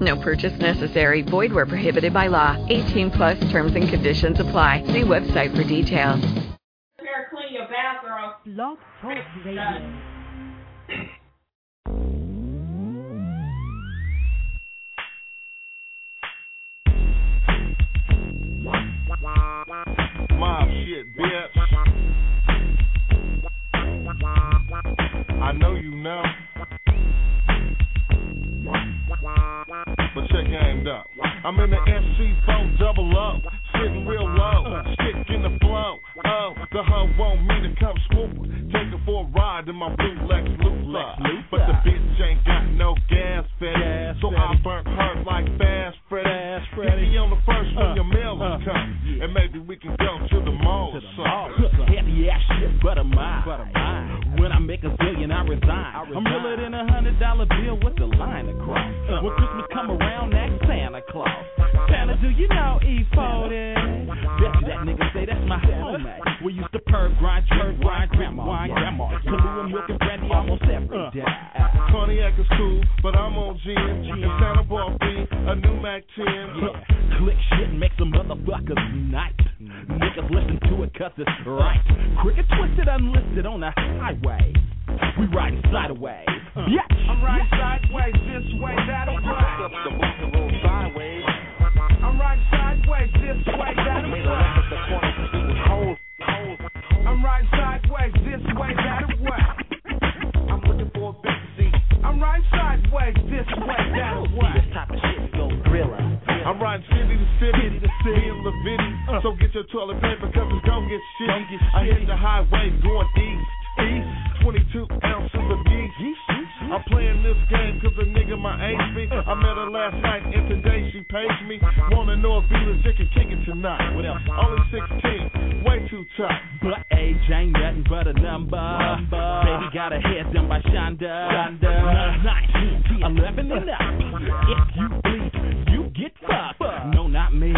No purchase necessary. Void where prohibited by law. 18 plus terms and conditions apply. See website for details. Better clean your bathroom. Blog Talk Radio. Mob shit, bitch. I know you know. But check aimed up. I'm in the MC4 double up, sitting real low, stick in the flow. Oh, the hoe want me to come swoop, take her for a ride in my blue Lex Luthor. But the bitch ain't got no gas fed, so I burnt her like Fast Freddy. Get me on the first when uh, your mail is uh. come, and maybe we can go to the mall or something. Heavy ass shit, butter mine. When I make a zillion, I resign. I'm realer than a hundred dollar bill with the line across. Uh. When Christmas come around, ask Santa Claus. Santa, do you know E40? Bet you that nigga say that's my homie. We used to perv grind, church, grind, grandma, wine, grandma. Kahlua, milk, and brandy almost every uh. day. Cognac is cool, but I'm on gin. And Santa me a new Mac 10. Yeah. Click shit makes some motherfuckers night. Niggas listen to it cause it's right. Cricket twisted, unlisted on the highway. We uh, riding sideways. Yeah. I'm riding sideways, this way, that way. I'm riding sideways, this way, that way. I'm riding sideways, this way, that way. I'm riding sideways, this way, that oh, way. This type of shit go thriller. I'm riding city to city, to city in La Vitty. So get your toilet paper, cause it's gon' get shit. I hit the highway going east, east. 22 ounces of yeast. I'm playing this game cause a nigga my age me. I met her last night and today she pays me. Wanna know if Venus Dick can kick it tonight. What else? Only 16, way too tough. But age ain't nothing but a number. Baby got her hair done by Shonda. Shonda. 9, 10, 11 and up. If you bleed, get fucked. No, not me.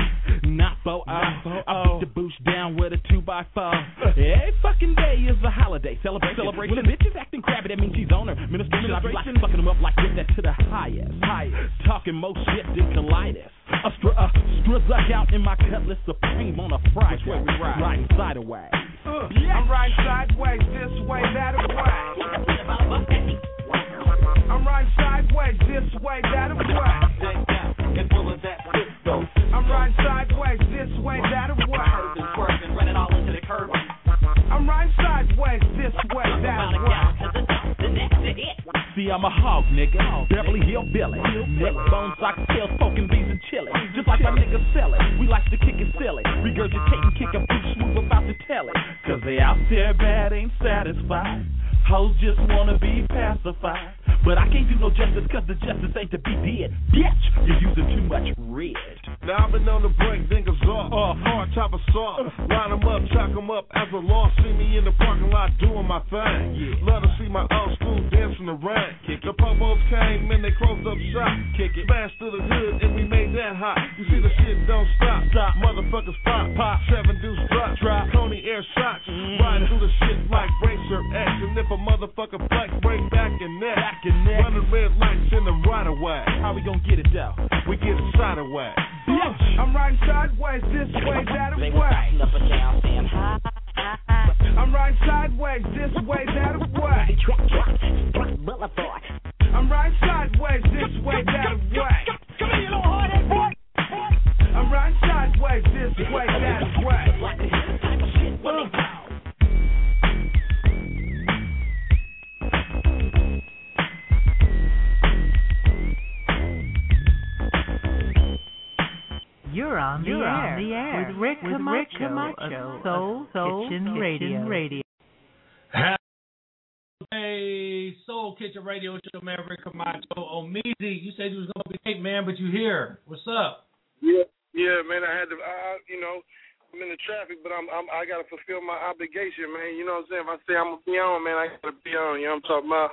Not for I. I beat the boost down with a 2 by 4 Every fucking day is a holiday. Celebration. Celebration. When a bitch is acting crabby, that means she's on her. Ministration. I be like fucking them up like this, that to the highest. Highest. Talking more shit than colitis. A str- a struzuck out in my cutlass supreme on a Friday. Where we ride. Riding sideways. Uh, I'm riding sideways, this way, that way. I'm riding sideways, this way, that way. I'm riding sideways, this way, that way. Swerving, running all into the curb. I'm riding sideways, this way, that way. See, I'm a hog, nigga. Beverly Hill Billy. Neck bone, soccer tails, poking beans and chili. Just like my niggas sell it. We like to kick it silly. Regurgitate and kick a boot smooth about to tell it. Cause they out there bad, ain't satisfied. Hoes just wanna be pacified. But I can't do no justice cause the justice ain't to be did. Bitch, you're using too much red. Now I've been on the break, niggas off. Uh, hard top of soft. Line them up, chalk them up as a loss. See me in the parking lot doing my thing. Yeah. Love to see my old school dance in the rain. The popos came and they closed up shop. Kick it. Smashed through the hood and we made that hot. You see the shit don't stop. Stop. Motherfuckers pop. Pop. Seven deuce drop. Drop. Coney air shots. Riding through the shit like Racer X. And if a motherfucker flex, break back and neck. Back and neck. Running red lights in them right away. How we gonna get it though? We get it sideways. Bitch. I'm riding sideways, this way, that way. up and down saying hi. I'm riding sideways, this way, that way. Truck, truck, truck, boulevard. I'm riding sideways, this way, that way. Come here, you little hard boy. I'm riding sideways, this way, that way. You're on the You're air. on the air with Rick with Camacho, Rick Camacho of Soul, of Soul Kitchen, Kitchen Radio. Radio. Hey, Soul Kitchen Radio Show, man, Rick Camacho. Omeezy, you said you was going to be late, man, but you here. What's up? Yeah, yeah, man. I had to, uh, you know, I'm in the traffic, but I'm, I'm I gotta fulfill my obligation, man. You know what I'm saying? If I say I'm gonna be on, man, I gotta be on. You know what I'm talking about?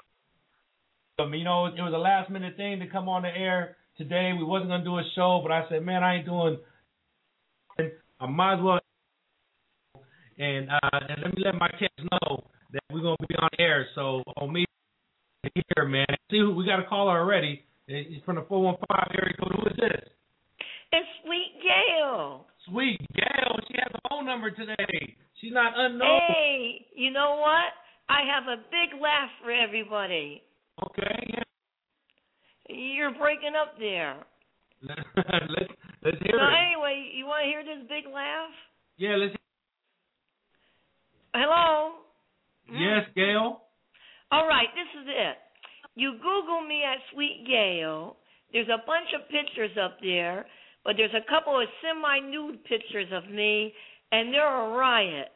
Um, you know, it was a last minute thing to come on the air today. We wasn't gonna do a show, but I said, man, I ain't doing. I might as well. And uh, and let me let my kids know that we're gonna be on air. So on me here, man. See who we got a caller already. It's from the 415 area code. Who is this? It's Sweet Gail. Sweet Gail. She has a phone number today. She's not unknown. Hey, you know what? I have a big laugh for everybody. Okay. Yeah. You're breaking up there. let's let's hear so it. anyway, you want to hear this big laugh? Yeah, let's. Hello. Hmm? Yes, Gail. All right, this is it. You Google me at Sweet Gail. There's a bunch of pictures up there, but there's a couple of semi-nude pictures of me, and they're a riot.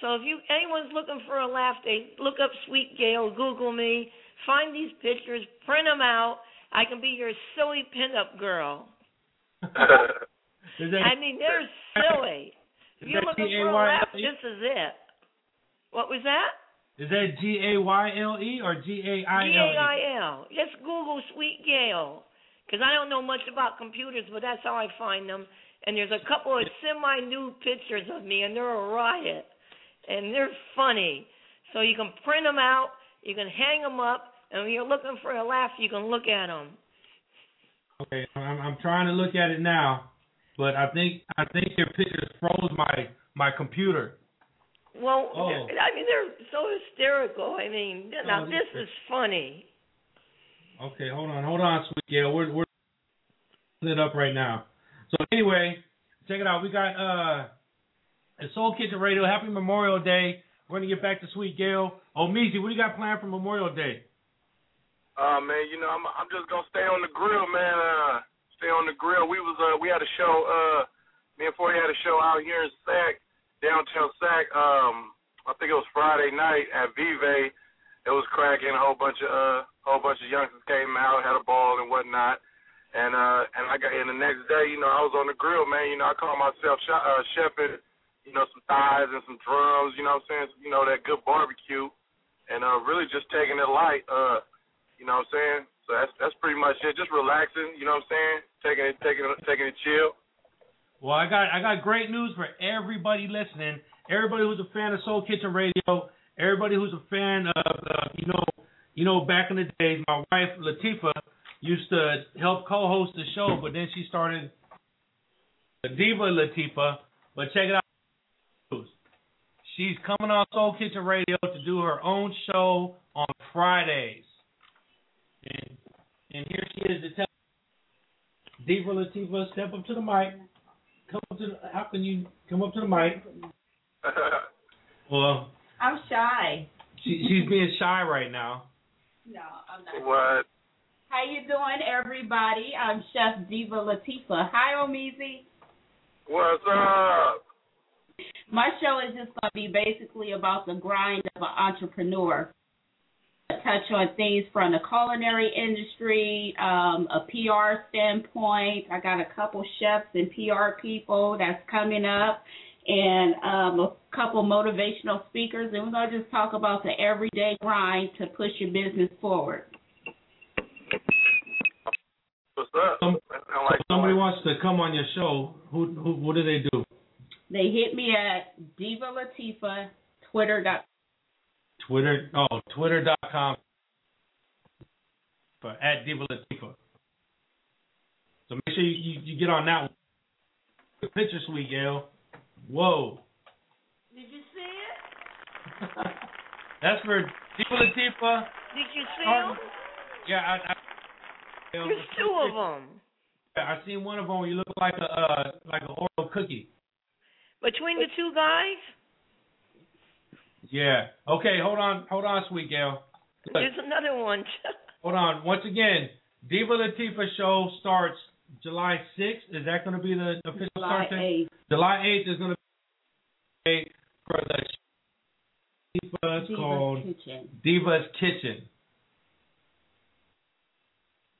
So if you anyone's looking for a laugh, they look up Sweet Gail, Google me, find these pictures, print them out. I can be your silly pinup girl. I mean, they're silly. If you're looking for a laugh, this is it. What was that? Is that G A Y L E or G A I L? G A I L. Just Google Sweet Gail, because I don't know much about computers, but that's how I find them. And there's a couple of semi-nude pictures of me, and they're a riot, and they're funny. So you can print them out, you can hang them up, and when you're looking for a laugh, you can look at them. Okay, I'm, I'm trying to look at it now, but I think I think your pictures froze my my computer. Well, Oh. I mean, they're so hysterical. I mean, now Oh, this is funny. Okay, hold on, hold on, sweet Gail. We're we're it up right now. So anyway, check it out. We got uh, at Soul Kitchen Radio. Happy Memorial Day. We're gonna get back to Sweet Gail. Oh, Meezy, what do you got planned for Memorial Day? Uh man, you know, I'm I'm just gonna stay on the grill, man. Uh stay on the grill. We was uh we had a show, uh me and Forty had a show out here in Sac, downtown Sac, um, I think it was Friday night at Vive. It was cracking, a whole bunch of uh whole bunch of youngsters came out, had a ball and whatnot. And uh and I got and the next day, you know, I was on the grill, man, you know, I call myself sh- uh chefing, you know, some thighs and some drums, you know what I'm saying? You know, that good barbecue. And uh really just taking it light, uh you know what I'm saying? So that's that's pretty much it. Just relaxing, you know what I'm saying? Taking it taking it taking it chill. Well, I got I got great news for everybody listening. Everybody who's a fan of Soul Kitchen Radio. Everybody who's a fan of uh, you know you know back in the days, my wife Latifa used to help co-host the show, but then she started the Diva Latifa. But check it out. She's coming on Soul Kitchen Radio to do her own show on Fridays. And, and here she is to tell Diva Latifa, step up to the mic. Come up to the, how can you come up to the mic? Well, I'm shy. she, she's being shy right now. No, I'm not. What? How you doing, everybody? I'm Chef Diva Latifa. Hi, Omeezy. What's up? My show is just going to be basically about the grind of an entrepreneur. I touch on things from the culinary industry, um, a PR standpoint. I got a couple chefs and PR people that's coming up, and um, a couple motivational speakers, and we're going to just talk about the everyday grind to push your business forward. What's up? Some, like somebody wants to come on your show. Who, who what do they do? They hit me at Diva Latifa, Twitter. dot- Twitter. Oh, twitter.com. For at Diva Latifa. So make sure you, you, you get on that one. Good picture, sweet Gail. Whoa. Did you see it? That's for Diva Latifa. Did you see Um, them? Yeah, I, I There's two of them. Yeah, I seen one of them. You look like a uh, like an Oreo cookie. Between the two guys, Yeah. Okay. Hold on. Hold on, sweet Gail. Look, there's another one. hold on. Once again, Diva Latifa show starts July 6th. Is that going to be the official July start date? 8th. July 8th is going to be for the Diva. It's Diva's called Kitchen Diva's Kitchen.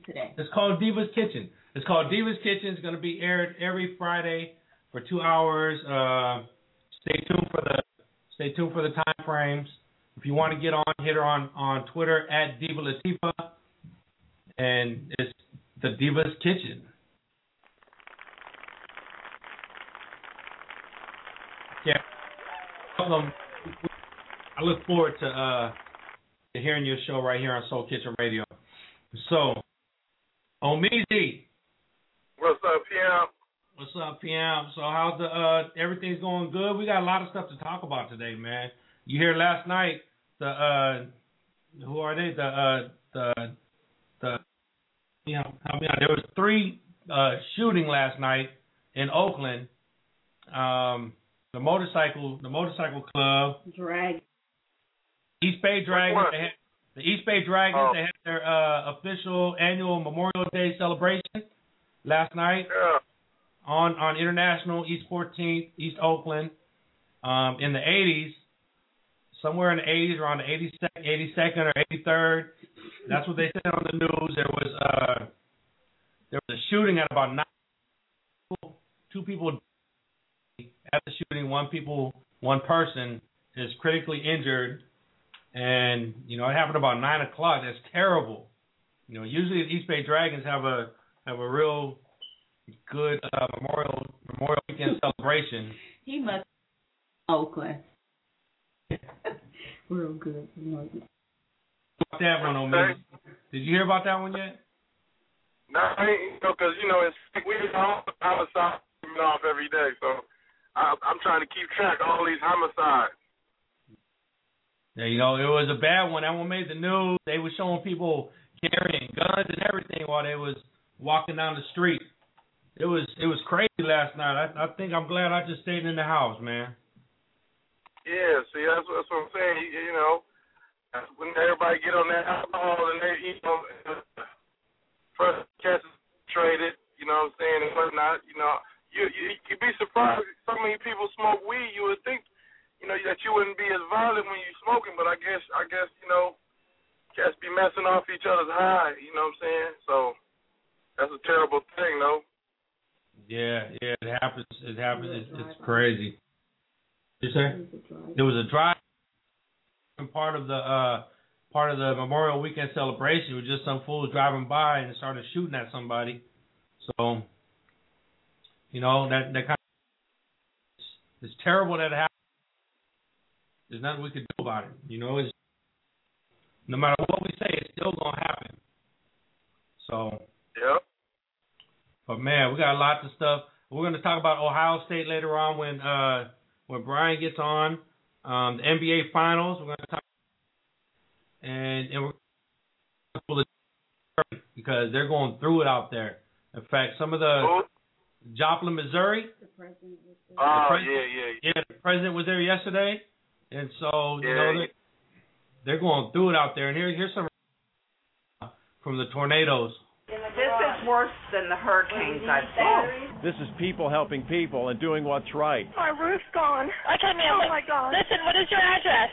today. It's called Diva's Kitchen. It's called Diva's Kitchen. It's going to be aired every Friday for two hours. Uh, stay tuned for the stay tuned for the time frames. If you want to get on, hit her on on Twitter at Diva Latifa, and it's the Diva's Kitchen. Yeah, welcome. I look forward to uh to hearing your show right here on Soul Kitchen Radio. So, Omeezy. What's up, PM? What's up, PM? So how's the uh everything's going good? We got a lot of stuff to talk about today, man. You hear last night the uh who are they? The uh the the you know, I mean there was three uh shooting last night in Oakland. Um the motorcycle the motorcycle club. Drag. East Bay Dragons. They had, the East Bay Dragons. Oh. They had their uh, official annual Memorial Day celebration last night Yeah. On on International East 14th, East Oakland. Um, in the 80s, somewhere in the 80s, around the 82nd, 82nd or 83rd. That's what they said on the news. There was uh, there was a shooting at about nine. Two people at the shooting. One people, one person is critically injured, and you know it happened about nine o'clock. That's terrible. You know, usually the East Bay Dragons have a have a real good uh, Memorial Memorial Weekend celebration. He must Oakland. Real good. About that one on me. Did you hear about that one yet? No, I ain't, you know, because you know it's we all homicide coming off every day, so I, I'm trying to keep track of all these homicides. Yeah, you know, it was a bad one. That one made the news. They were showing people carrying guns and everything while they was walking down the street. It was it was crazy last night. I I think I'm glad I just stayed in the house, man. Yeah, see, that's, that's what I'm saying. You, you know, when everybody get on that alcohol and they, you know, first catch traded, you know what I'm saying, and whatnot. You know, you you you'd be surprised. So many people smoke weed. You would think, you know, that you wouldn't be as violent when you're smoking, but I guess I guess you know, cats be messing off each other's high. You know what I'm saying? So that's a terrible thing, though. Yeah, yeah, it happens. It happens. It's, it's crazy. You say? It was a drive part of the uh part of the Memorial Weekend celebration. It was just some fools driving by and started shooting at somebody. So, you know that that kind of it's, it's terrible that it happened. There's nothing we could do about it. You know, it's no matter what we say, it's still gonna happen. So, Yep. But man, we got lots of stuff. We're going to talk about Ohio State later on when uh when Brian gets on. Um, the NBA Finals. We're going to talk and and we're because they're going through it out there. In fact, some of the Who? Joplin, Missouri. Oh pres- yeah, yeah, Yeah, the president was there yesterday, and so you know they're, they're going through it out there. And here here's some from the tornadoes. This is worse than the hurricanes I've seen. This is people helping people and doing what's right. My roof's gone. I can't Oh, oh my God. Listen, what is your address?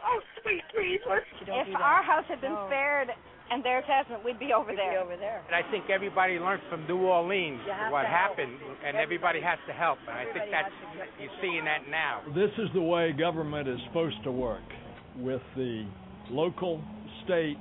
Oh, sweet, please. Let's If our house had been spared and theirs hasn't, we'd be over there. Be over there. And I think everybody learned from New Orleans what to help. happened, and everybody has to help. And I think that's you're seeing that now. This is the way government is supposed to work with the local, state,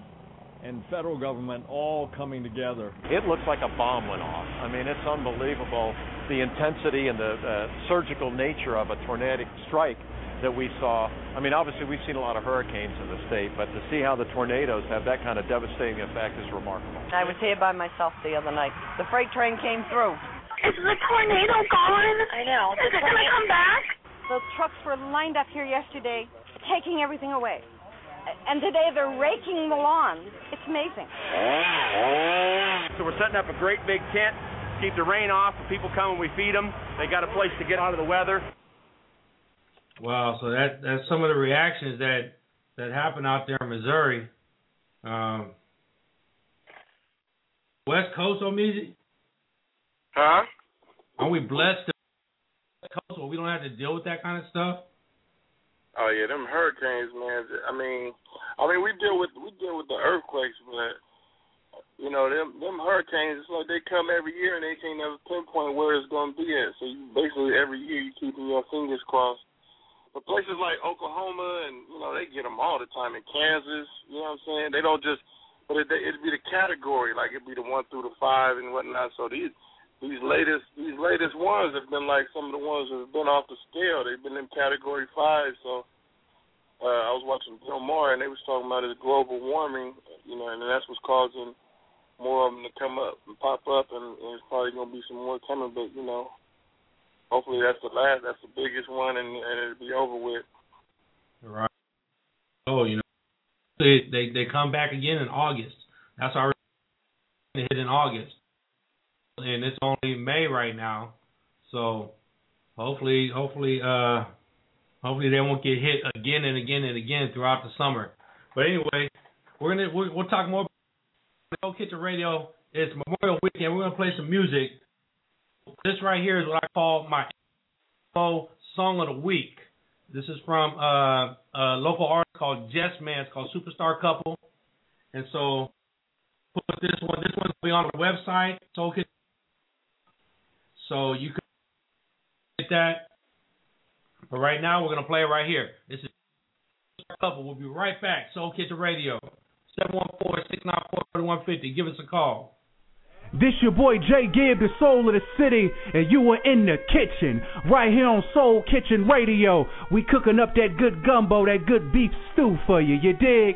and federal government all coming together. It looks like a bomb went off. I mean, it's unbelievable the intensity and the uh, surgical nature of a tornadic strike that we saw. I mean, obviously, we've seen a lot of hurricanes in the state, but to see how the tornadoes have that kind of devastating effect is remarkable. I was here by myself the other night. The freight train came through. Is the tornado gone? I know. Is it going to come back? The trucks were lined up here yesterday, taking everything away. And today they're raking the lawns. It's amazing. So we're setting up a great big tent, keep the rain off. When people come and we feed them, they got a place to get out of the weather. Wow, so that that's some of the reactions that that happened out there in Missouri. Um, West Coast, Omeezy, Huh? are we blessed to West Coast where we don't have to deal with that kind of stuff? Oh yeah, them hurricanes, man. I mean, I mean we deal with we deal with the earthquakes, but you know, them them hurricanes, it's like they come every year and they can't never pinpoint where it's gonna be at. So you basically every year you keeping your fingers crossed. But places like Oklahoma and you know they get them all the time in Kansas. You know what I'm saying? They don't just, but it, it'd be the category like it'd be the one through the five and whatnot. So these these latest these latest ones have been like some of the ones that have been off the scale. They've been in category five. So uh, I was watching Bill Maher and they was talking about it global warming. You know, and that's what's causing more of them to come up and pop up, and, and there's probably gonna be some more coming. But you know, hopefully that's the last, that's the biggest one, and, and it'll be over with. Right. Oh, you know, they they they come back again in August. That's already hit in August, and it's only May right now. So hopefully, hopefully, uh, hopefully they won't get hit again and again and again throughout the summer. But anyway, we're gonna we'll, we'll talk more. Soul Kitchen Radio. It's Memorial Weekend. We're gonna play some music. This right here is what I call my song of the week. This is from uh, a local artist called Jess Man. It's called Superstar Couple. And so put this one. This one's be on the website. Kitchen. So you can get that. But right now we're gonna play it right here. This is Superstar Couple. We'll be right back. Soul Kitchen Radio. 714-694-4150. Give us a call. This your boy Jay Gibb, the soul of the city, and you are in the kitchen, right here on Soul Kitchen Radio. We cooking up that good gumbo, that good beef stew for you. You dig?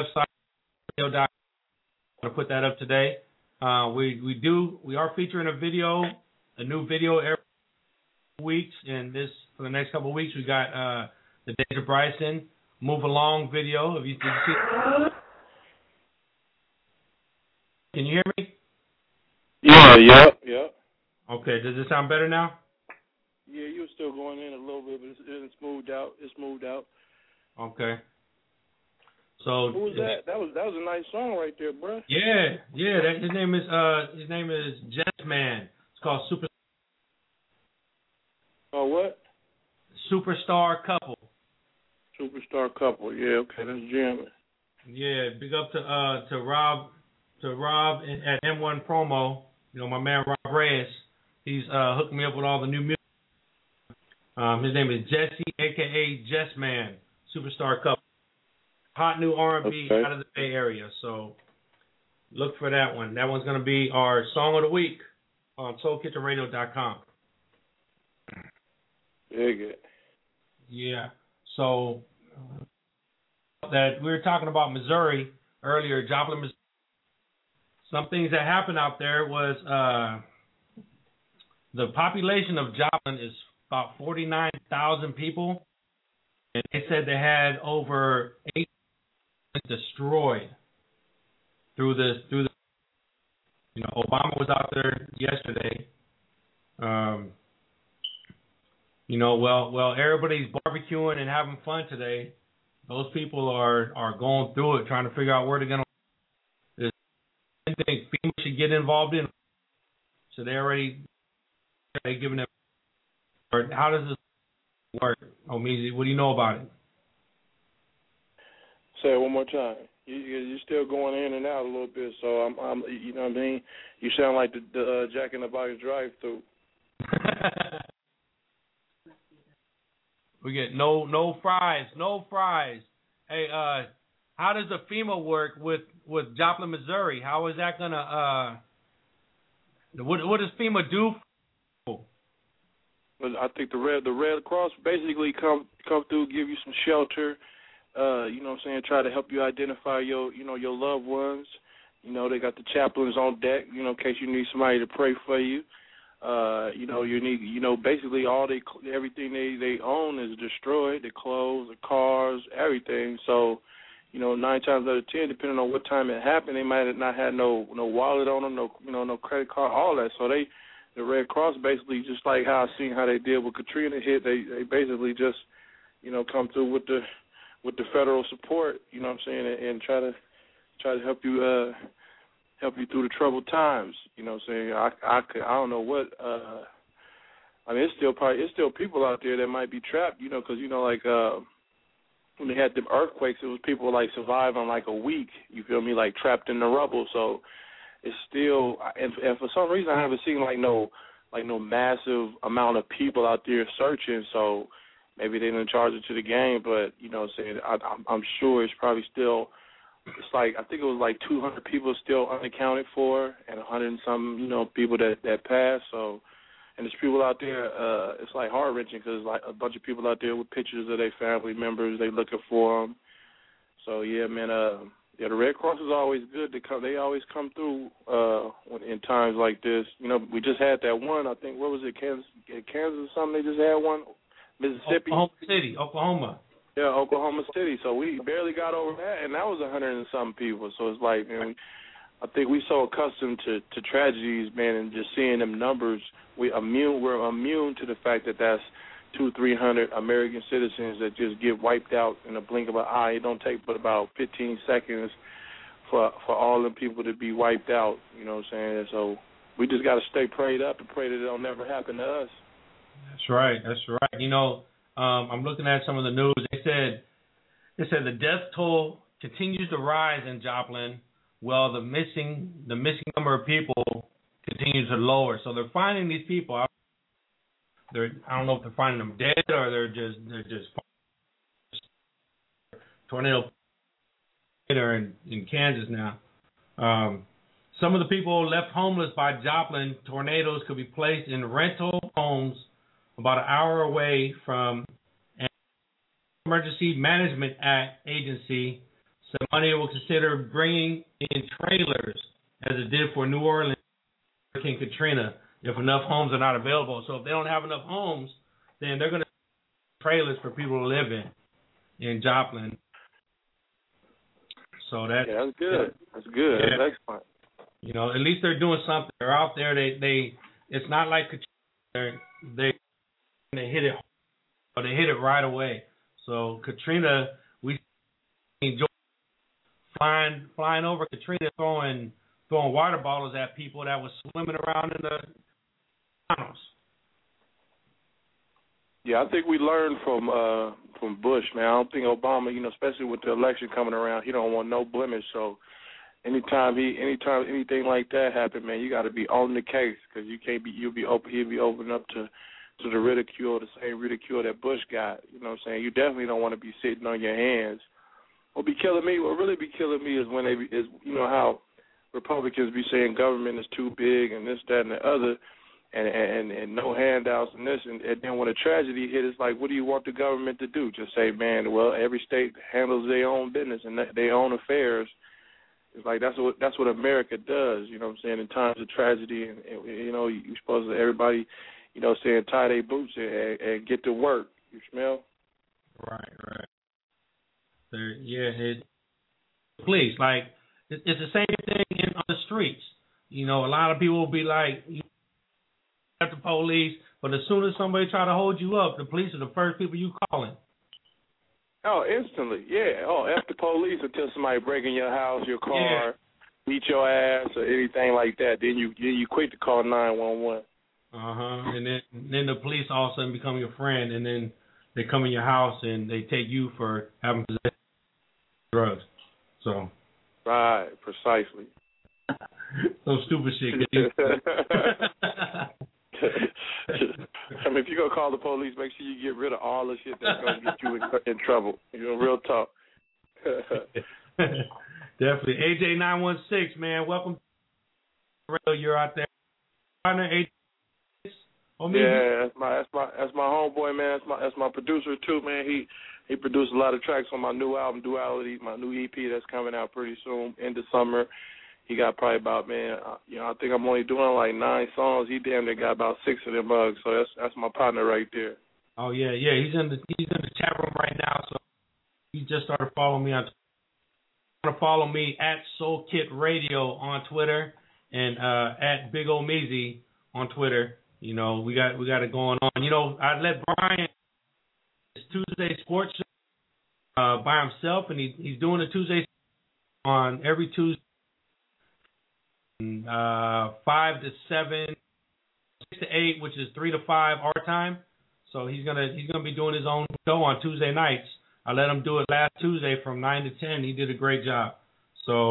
website, I'm gonna put that up today. Uh, we we do we are featuring a video, a new video every weeks, and this for the next couple of weeks we got uh, the Deja Bryson move along video. Have you, did you see? Can you hear me? Yeah, yeah, yeah. Okay. Does it sound better now? Yeah, you were still going in a little bit, but it's, it's moved out. It's moved out. Okay. So Who was that? That was that was a nice song right there, bro. Yeah, yeah. That, his name is uh his name is Jess Man. It's called Super Oh, what? Superstar Couple. Superstar couple. Yeah, okay, that's jamming. Yeah, big up to uh to Rob to Rob at M1 Promo. You know my man Rob Reyes. He's uh hooked me up with all the new music. Um, his name is Jesse, aka Jess Man, Superstar Couple. Hot new R&B Okay. out of the Bay Area. So look for that one. That one's gonna be our song of the week on SoulKitchenRadio.com. Dig it. Yeah. So that we were talking about Missouri earlier, Joplin, Missouri. Some things that happened out there was uh, the population of Joplin is about forty nine thousand people, and they said they had over eight destroyed through this through the. You know, Obama was out there yesterday. Um, you know, well, well, everybody's barbecuing and having fun today. Those people are are going through it, trying to figure out where they're gonna. There's anything FEMA should get involved in. So they already they giving them. How does this work, Omeezy? What do you know about it? Say it one more time. You, you- you're still going in and out a little bit, so I'm, I'm, you know what I mean. You sound like the, the uh, Jack in the Box drive-through. We get no no fries, no fries. Hey, uh, how does the FEMA work with with Joplin, Missouri? How is that gonna uh? What what does FEMA do? But I think the Red the Red Cross basically come come through, give you some shelter. Uh, you know what I'm saying? Try to help you identify your you know your loved ones. You know they got the chaplains on deck. You know in case you need somebody to pray for you. Uh, you know you need you know basically all they everything they they own is destroyed. The clothes, the cars, everything. So. You know, nine times out of ten, depending on what time it happened, they might have not had no no wallet on them, no you know no credit card, all that. So they the Red Cross basically just like how I seen how they did with Katrina hit, they they basically just you know come through with the with the federal support, you know what I'm saying, and, and try to try to help you uh help you through the troubled times, you know what I'm saying. I I could, I don't know what uh I mean it's still probably it's still people out there that might be trapped, you know, cuz you know like uh when they had them earthquakes, it was people like surviving like a week. You feel me? Like trapped in the rubble. So it's still, and, and for some reason, I haven't seen like no, like no massive amount of people out there searching. So maybe they didn't charge it to the game, but you know, saying I, I'm, I'm sure it's probably still. It's like I think it was like 200 people still unaccounted for, and 100 and some, you know, people that that passed. So and there's people out there. Uh, it's like heart wrenching because like a bunch of people out there with pictures of their family members. They looking for them. So yeah, man. Uh, yeah, the Red Cross is always good to come. They always come through uh, when, in times like this. You know, we just had that one. I think what was it, Kansas, Kansas or something? They just had one. Mississippi. Oklahoma City, Oklahoma. Yeah, Oklahoma City. So we barely got over that, and that was a hundred and some people. So it's like, man, we, I think we so accustomed to to tragedies, man, and just seeing them numbers. We immune. We're immune to the fact that that's two, three hundred American citizens that just get wiped out in a blink of an eye. It don't take but about fifteen seconds for for all them people to be wiped out. You know what I'm saying? So we just got to stay prayed up and pray that it'll never happen to us. That's right. That's right. You know, um, I'm looking at some of the news. They said they said the death toll continues to rise in Joplin, while the missing the missing number of people continues to lower. So they're finding these people. They're I don't know if they're finding them dead or they're just they're just tornado in, in Kansas now. Um, some of the people left homeless by Joplin tornadoes could be placed in rental homes about an hour away from an Emergency Management Act agency said money will consider bringing in trailers as it did for New Orleans Hurricane Katrina if enough homes are not available. So if they don't have enough homes, then they're going to trailers for people to live in in Joplin. So that yeah, that's good. That's good. Yeah. That's excellent. You know, at least they're doing something. They're out there. They they. It's not like Katrina. They they hit it, but they hit it right away. So Katrina, we enjoy flying flying over Katrina, throwing throwing water bottles at people that was swimming around in the tunnels. Yeah, I think we learned from uh from Bush, man. I don't think Obama, you know, especially with the election coming around, he don't want no blemish. So anytime he, anytime anything like that happen, man, you got to be on the case because you can't be, you'll be open, he'll be open up to to the ridicule, the same ridicule that Bush got. You know what I'm saying? You definitely don't want to be sitting on your hands. What be killing me, what really be killing me is when they is you know how Republicans be saying government is too big and this, that, and the other and and and no handouts and this and, and then when a tragedy hit it's like what do you want the government to do just say man well every state handles their own business and their own affairs it's like that's what that's what america does you know what i'm saying in times of tragedy and, and you know you're supposed to everybody you know saying tie their boots and, and get to work you smell right right there yeah it police like it, it's the same thing in on the streets you know a lot of people will be like you at the police, but as soon as somebody try to hold you up, the police are the first people you calling. Oh, instantly, yeah. Oh, F the police until somebody break in your house, your car, Yeah. beat your ass, or anything like that. Then you then you quick to call nine one one. Uh huh. And then then the police all of a sudden become your friend, and then they come in your house and they take you for having possession drugs. So Right, precisely. so stupid shit. I mean, if you're gonna call the police, make sure you get rid of all the shit that's gonna get you in, in trouble. You know, real talk. Definitely. AJ nine one six, man. Welcome to the radio. You're out there. Partner AJ. Me. yeah, that's my that's my that's my homeboy, man. That's my that's my producer too, man. He he produced a lot of tracks on my new album, Duality, my new EP that's coming out pretty soon, in the summer. He got probably about man, uh, you know, I think I'm only doing like nine songs. He damn near got about six of them bugs. So that's that's my partner right there. Oh yeah, yeah. He's in the he's in the chat room right now. So he just started following me on. Want to follow me at Soul Kit Radio on Twitter and uh, at Big Omeezy on Twitter. You know we got we got it going on. You know I let Brian his Tuesday sports show uh, by himself, and he he's doing a Tuesday on every Tuesday, uh, five to seven, six to eight, which is three to five our time. So he's gonna he's gonna be doing his own show on Tuesday nights. I let him do it last Tuesday from nine to ten. He did a great job. So so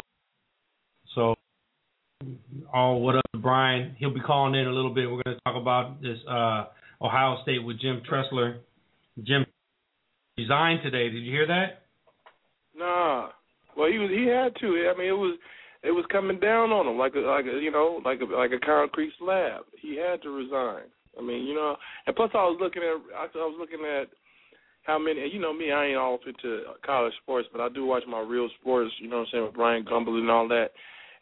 all what up Brian? He'll be calling in a little bit. We're gonna talk about this uh Ohio State with Jim Tressel. Jim resigned today. Did you hear that? Nah. Well, he was he had to. I mean, it was it was coming down on him like a like a you know like a like a concrete slab. He had to resign. I mean, you know, and plus I was looking at I was looking at how many. You know me, I ain't all into college sports, but I do watch my real sports. You know what I'm saying with Bryant Gumbel and all that.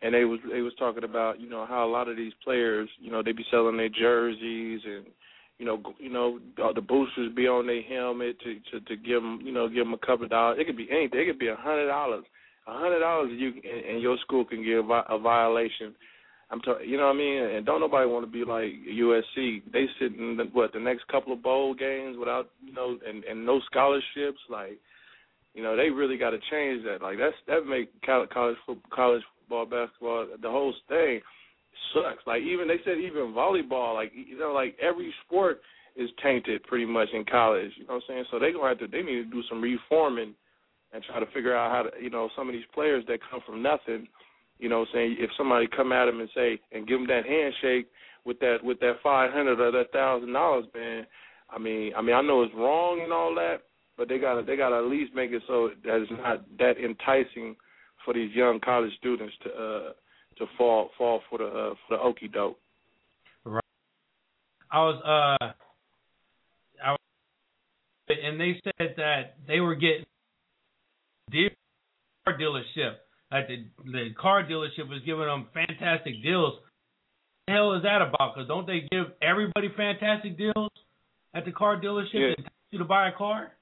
And they was they was talking about you know how a lot of these players you know they be selling their jerseys and you know, you know, the boosters be on their helmet to to to give them, you know, give them a couple of dollars. It could be anything. It could be a hundred dollars. A hundred dollars you and, and your school can give a, violation. I'm talking, you know what I mean? And don't nobody want to be like USC. They sit in the, what the next couple of bowl games without, you know, and and no scholarships. Like, you know, they really got to change that. Like that's that make college college college football, basketball, the whole thing sucks. Like even they said even volleyball, like you know, like every sport is tainted pretty much in college. You know what I'm saying? So they gonna have to they need to do some reforming and try to figure out how to you know some of these players that come from nothing. You know, saying if somebody come at them and say and give them that handshake with that with that five hundred or that thousand dollars, man. I mean, I mean, I know it's wrong and all that, but they gotta they gotta at least make it so that it's not that enticing for these young college students to uh to fall fall for the uh, for the okey doke. Right. I was uh I was and they said that they were getting deal car dealership. Like the the car dealership was giving them fantastic deals. What the hell is that about? Because don't they give everybody fantastic deals at the car dealership Yeah. and you to buy a car?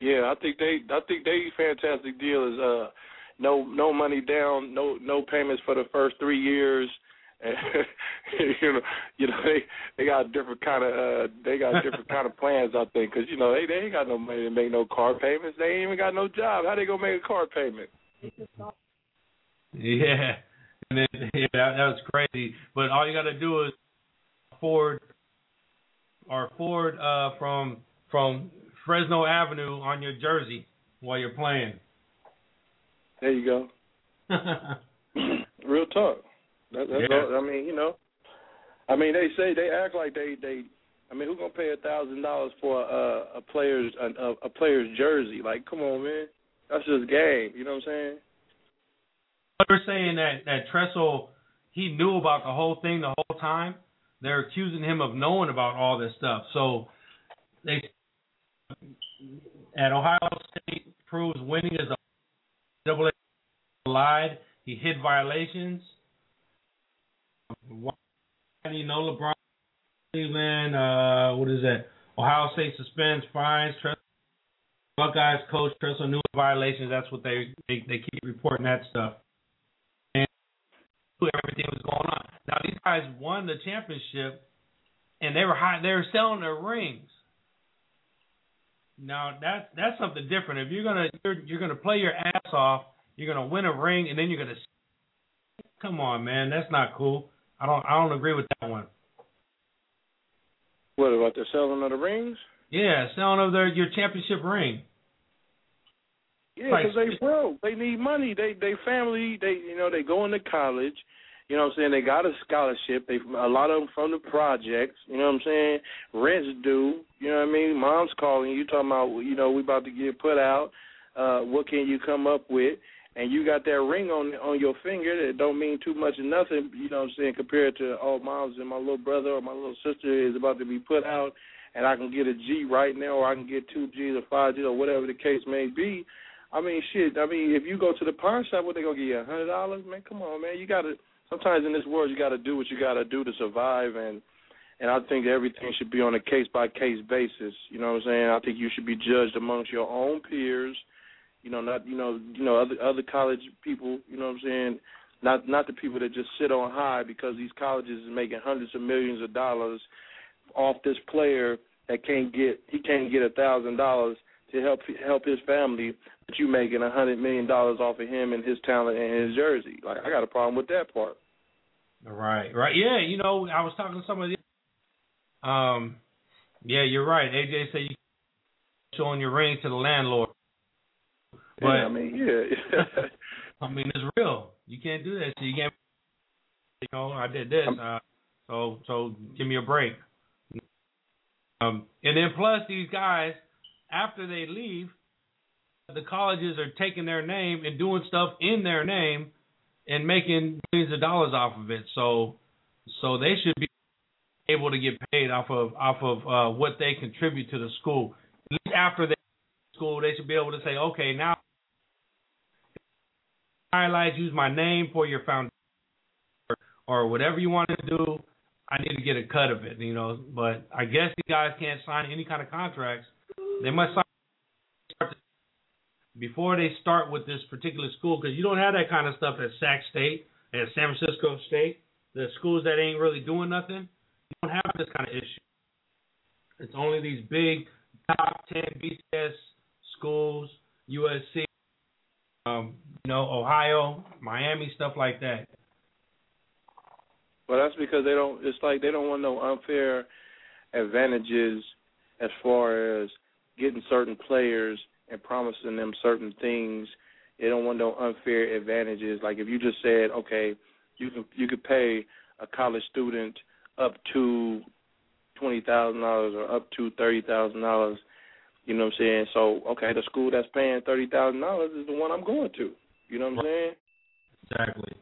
Yeah, I think they I think they fantastic deal is uh no no money down, no no payments for the first three years. And you know, you know they they got different kind of uh they got different kind of plans I think because you know they they ain't got no money to make no car payments. They ain't even got no job. How they gonna make a car payment? Yeah, and then yeah, that, that was crazy. But all you got to do is Ford or Ford uh, from from Fresno Avenue on your jersey while you're playing. There you go. Real talk. That, that's Yeah. all, I mean, you know, I mean, they say they act like they they. I mean, who gonna pay a thousand dollars for a, a player's a, a player's jersey? Like, come on, man, that's just game. You know what I'm saying? They're saying that that Tressel he knew about the whole thing the whole time. They're accusing him of knowing about all this stuff. So they at Ohio State proves winning is a double A lied. He hid violations. You know LeBron Cleveland? Uh, what is that? Ohio State suspends fines. Tressel, Buckeyes coach Tressel knew violations. That's what they they, they keep reporting that stuff. And everything was going on. Now these guys won the championship, and they were high, they were selling their rings. Now that's that's something different. If you're gonna you're, you're gonna play your ass off, you're gonna win a ring, and then you're gonna come on, man, that's not cool. I don't I don't agree with that one. What about the selling of the rings? Yeah, selling of their your championship ring. Yeah, Like- because they broke. They need money. They they family. They you know they going to college. You know what I'm saying? They got a scholarship. They a lot of them from the projects. You know what I'm saying? Rent's due. You know what I mean? Mom's calling you talking about you know we about to get put out. Uh, what can you come up with? And you got that ring on on your finger that don't mean too much or nothing. You know what I'm saying? Compared to oh, mom's and my little brother or my little sister is about to be put out, and I can get a G right now, or I can get two G's or five G's or whatever the case may be. I mean, shit. I mean, if you go to the pawn shop, what they gonna give you? A hundred dollars, man? Come on, man. You gotta. Sometimes in this world, you gotta do what you gotta do to survive, and and I think everything should be on a case by case basis. You know what I'm saying? I think you should be judged amongst your own peers. You know, not you know you know other other college people. You know what I'm saying? Not not the people that just sit on high because these colleges is making hundreds of millions of dollars off this player that can't get he can't get a thousand dollars to help help his family, but you making a hundred million dollars off of him and his talent and his jersey. Like I got a problem with that part. Right, right. Yeah, you know, I was talking to somebody. Um, yeah, you're right. AJ said you showing your ring to the landlord. But yeah, I mean, yeah. I mean, it's real. You can't do that. So you can't. You know, I did this. Uh, so, so give me a break. Um, and then plus these guys, after they leave, the colleges are taking their name and doing stuff in their name and making millions of dollars off of it. So, so they should be able to get paid off of off of uh, what they contribute to the school. At least after they school, they should be able to say, okay, now highlights, use my name for your foundation or, or whatever you want to do. I need to get a cut of it, you know. But I guess you guys can't sign any kind of contracts. They must sign before they start with this particular school because you don't have that kind of stuff at Sac State, at San Francisco State, the schools that ain't really doing nothing. You don't have this kind of issue. It's only these big top ten BCS schools, USC, um, you know, Ohio, Miami, stuff like that. Well, that's because they don't. It's like they don't want no unfair advantages as far as getting certain players and promising them certain things. They don't want no unfair advantages. Like if you just said, okay, you can you could pay a college student up to twenty thousand dollars or up to thirty thousand dollars. You know what I'm saying? So okay, the school that's paying thirty thousand dollars is the one I'm going to. You know what I'm saying? Exactly.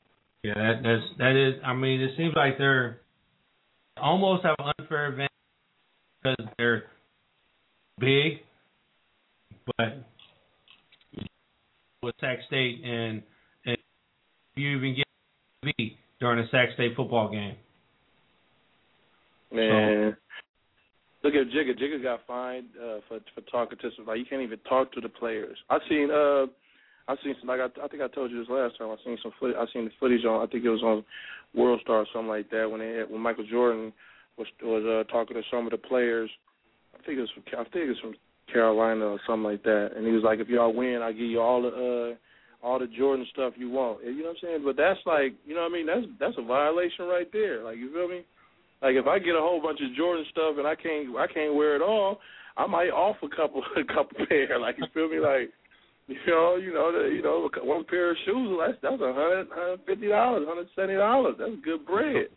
Yeah, that, that's that is. I mean, it seems like they're almost have an unfair advantage because they're big but with Sac State and and you even get beat during a Sac State football game. Man, look at Jigga. Jigga got fined uh, for for talking to some like you can't even talk to the players. I seen uh I seen some like I, I think I told you this last time. I seen some footage. I seen the footage on I think it was on World Star or something like that when they had, when Michael Jordan was was uh, talking to some of the players. I think it was from I think it was from Carolina or something like that. And he was like, if y'all win, I give you all the uh all the Jordan stuff you want. You know what I'm saying? But that's like you know what I mean? That's that's a violation right there. Like you feel me? Like if I get a whole bunch of Jordan stuff and I can't I can't wear it all, I might off a couple a couple pair. Like you feel me? Like you know, you know, the, you know, one pair of shoes that's that's a hundred, hundred fifty dollars, hundred seventy dollars. That's good bread.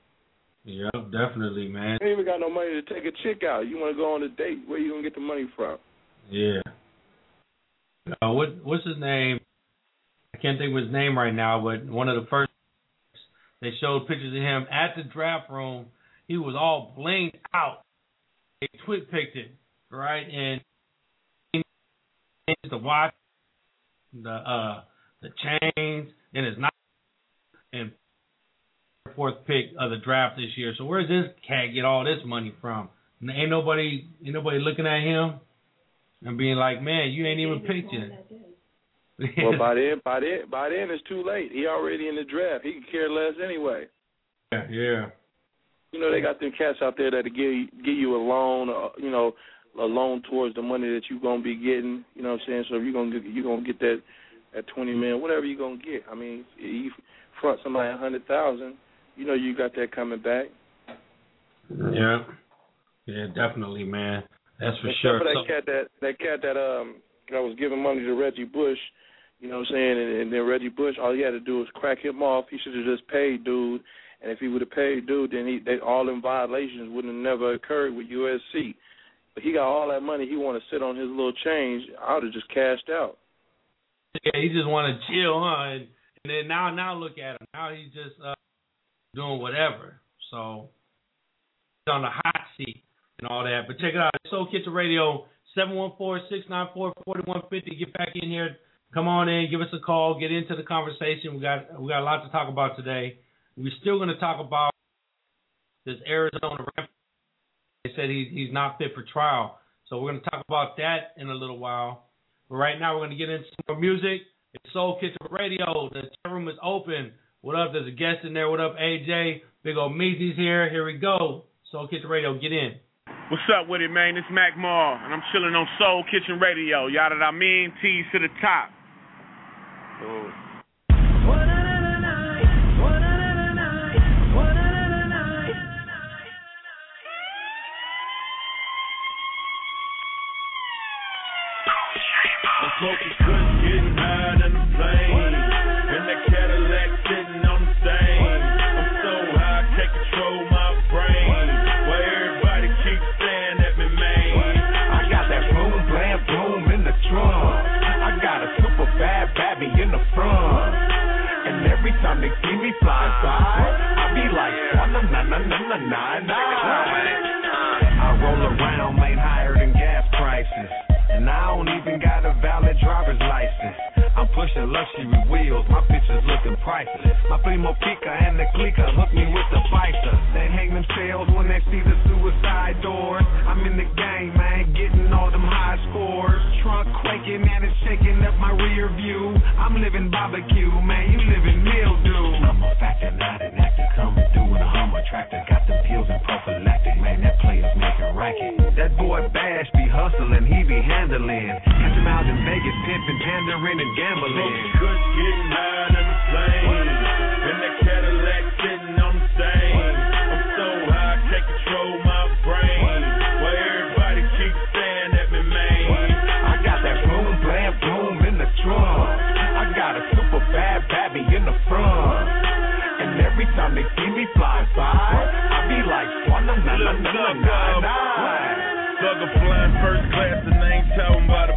Yeah, definitely, man. You ain't even got no money to take a chick out. You want to go on a date? Where you gonna get the money from? Yeah. Uh, what what's his name? I can't think of his name right now, but one of the first they showed pictures of him at the draft room. He was all blinged out. They twit picked it, right? And he changed the watch, the uh the chains, and his knife, and fourth pick of the draft this year. So where's this cat get all this money from? Ain't nobody ain't nobody looking at him and being like, man, you ain't even picked yet. well, by then, by then, by then it's too late. He already in the draft. He could care less anyway. Yeah, yeah. You know they got them cats out there that give give you a loan, uh, you know, a loan towards the money that you're gonna be getting. You know what I'm saying? So if you're gonna get, you're gonna get that at twenty million, whatever you're gonna get. I mean, you front somebody a hundred thousand, you know you got that coming back. Yeah, yeah, definitely, man. That's for Except sure. For that So- cat that that cat that um that was giving money to Reggie Bush, you know what I'm saying, and, and then Reggie Bush, all he had to do was crack him off. He should have just paid dude, and if he would have paid dude, then he they all them violations wouldn't have never occurred with USC. But he got all that money, he want to sit on his little change. I would have just cashed out. Yeah, he just want to chill, huh? And, and then now, now look at him. Now he's just uh, doing whatever. So he's on the hot seat and all that. But check it out, Soul Kitchen Radio, seven one four six nine four forty one fifty. Get back in here. Come on in, give us a call, get into the conversation. We got we got a lot to talk about today. We're still going to talk about this Arizona ref. They said he's he's not fit for trial, so we're going to talk about that in a little while. But right now, we're going to get into some more music. It's Soul Kitchen Radio. The chat room is open. What up? There's a guest in there. What up, AJ? Big Omeezy's here. Here we go. Soul Kitchen Radio. Get in. What's up with it, man? It's Mac Maul, and I'm chilling on Soul Kitchen Radio. Y'all that I mean, T's to the top. I'm na na na. I roll around, made higher than gas prices. And I don't even got a valid driver's license. I'm pushing luxury wheels, my pictures looking priceless. My primo Pica and the clicker hook me with the fighter. They hang themselves when they see the suicide doors. I'm in the game, man, getting all them high scores. Trunk quaking and it's shaking up my rear view. I'm living barbecue, man, you living mildew. I'm a factor, not an actor, coming through in a Hummer tractor. Got them pills and prophylactic, man, that player's making racket. That boy Bash be hustling, he be handling. Catch him out in Vegas, pimping, pandering, and gambling. Kush, getting higher than a plane. In that Cadillac, sitting on the stain. I'm so high, I can't control my brain. Why everybody keeps staring at me, man? I got that boom, blam, boom in the trunk. I got a super bad babby in the front. And every time they see me fly by, I be like, na na na na na na na. Thugger flying first class and ain't talking about a.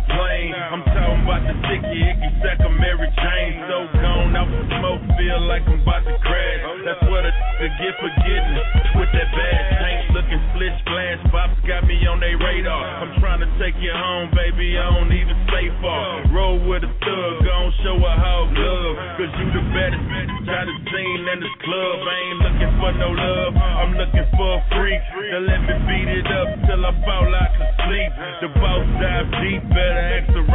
I'm talking about the sticky, icky sack of Mary Jane. So gone out the smoke, feel like I'm about to crash. Oh, That's what a to get for getting with that bad tank looking split splash. Bops got me on their radar. I'm trying to take you home, baby. I don't even say far. Roll with a thug, gon' show her how love. Cause you the baddest bitch I done seen in this club. I ain't looking for no love, I'm looking for a freak. Now let me beat it up till I fall out to sleep. The boss dive deep, better ask around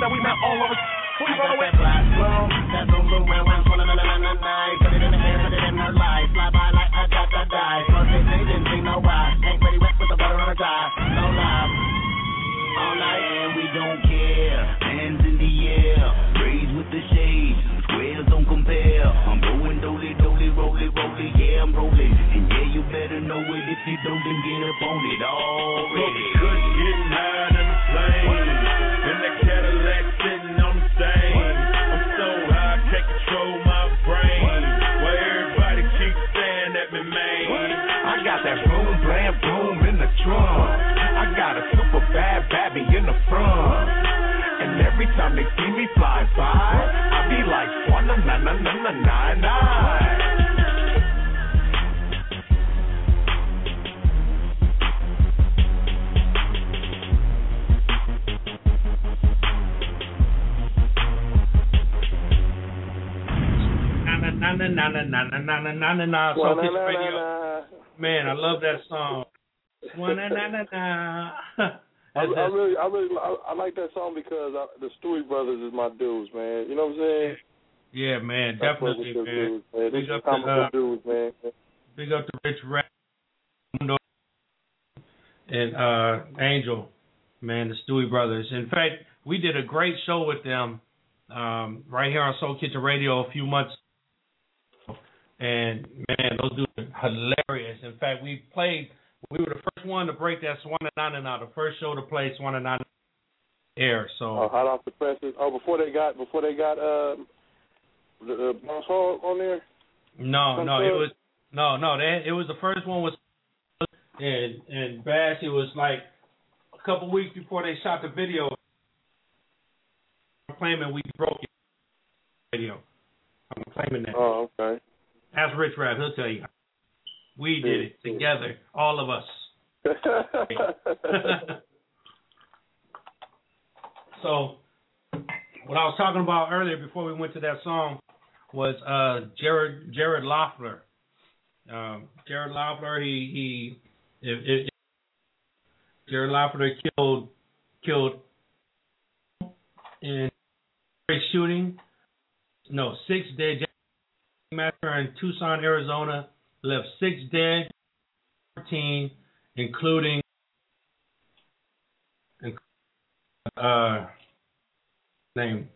that we met all over. Who you rolling with? Black boom, that boom, boom, swanna na na na na na. Put it in the air, put it in her life, fly by like a dot, dot, die. First they say, didn't think no why. Ain't ready wet with the butter on a die. No lie. All night and we don't care. Hands in the air, raised with the shades. Squares don't compare. I'm going dolly, dolly, rolly, rolly, yeah, I'm rolling. And yeah, you better know it if you don't, then get up on it already. Kush that boom, blam, boom in the trunk. I got a super bad babby in the front. And every time they see me fly by, I be like, na na na na na na. Na na na na na na na na na na na na. Kiss Radio. Man, I love that song. I, I really, I really, I, I like that song because I, the Stewie Brothers is my dudes, man. You know what I'm saying? Yeah, man, definitely, man. dudes, man. Big These up to uh, dudes, man. big up to Rich Rat and uh Angel, man, the Stewie brothers. In fact, we did a great show with them um right here on Soul Kitchen Radio a few months ago. And man, those dudes are hilarious. In fact, we played we were the first one to break that Swan and Nine and out, the first show to play Swan and Nine air. So Oh, hot off the presses. Oh, before they got, before they got, uh, the, the Boss Hog on there. No, Some no, it was no, no. They, it was the first one was and and Bash. It was like a couple weeks before they shot the video. I'm claiming we broke it. Video. I'm claiming that. Oh, okay. Ask Rich Rap. He'll tell you. We did it together, all of us. so, what I was talking about earlier before we went to that song was uh, Jared Jared Loughner. Um, Jared Loughner, he he, if, if, Jared Loughner killed killed in a shooting. No, six dead. Massacre in Tucson, Arizona, left six dead, 14, including uh name.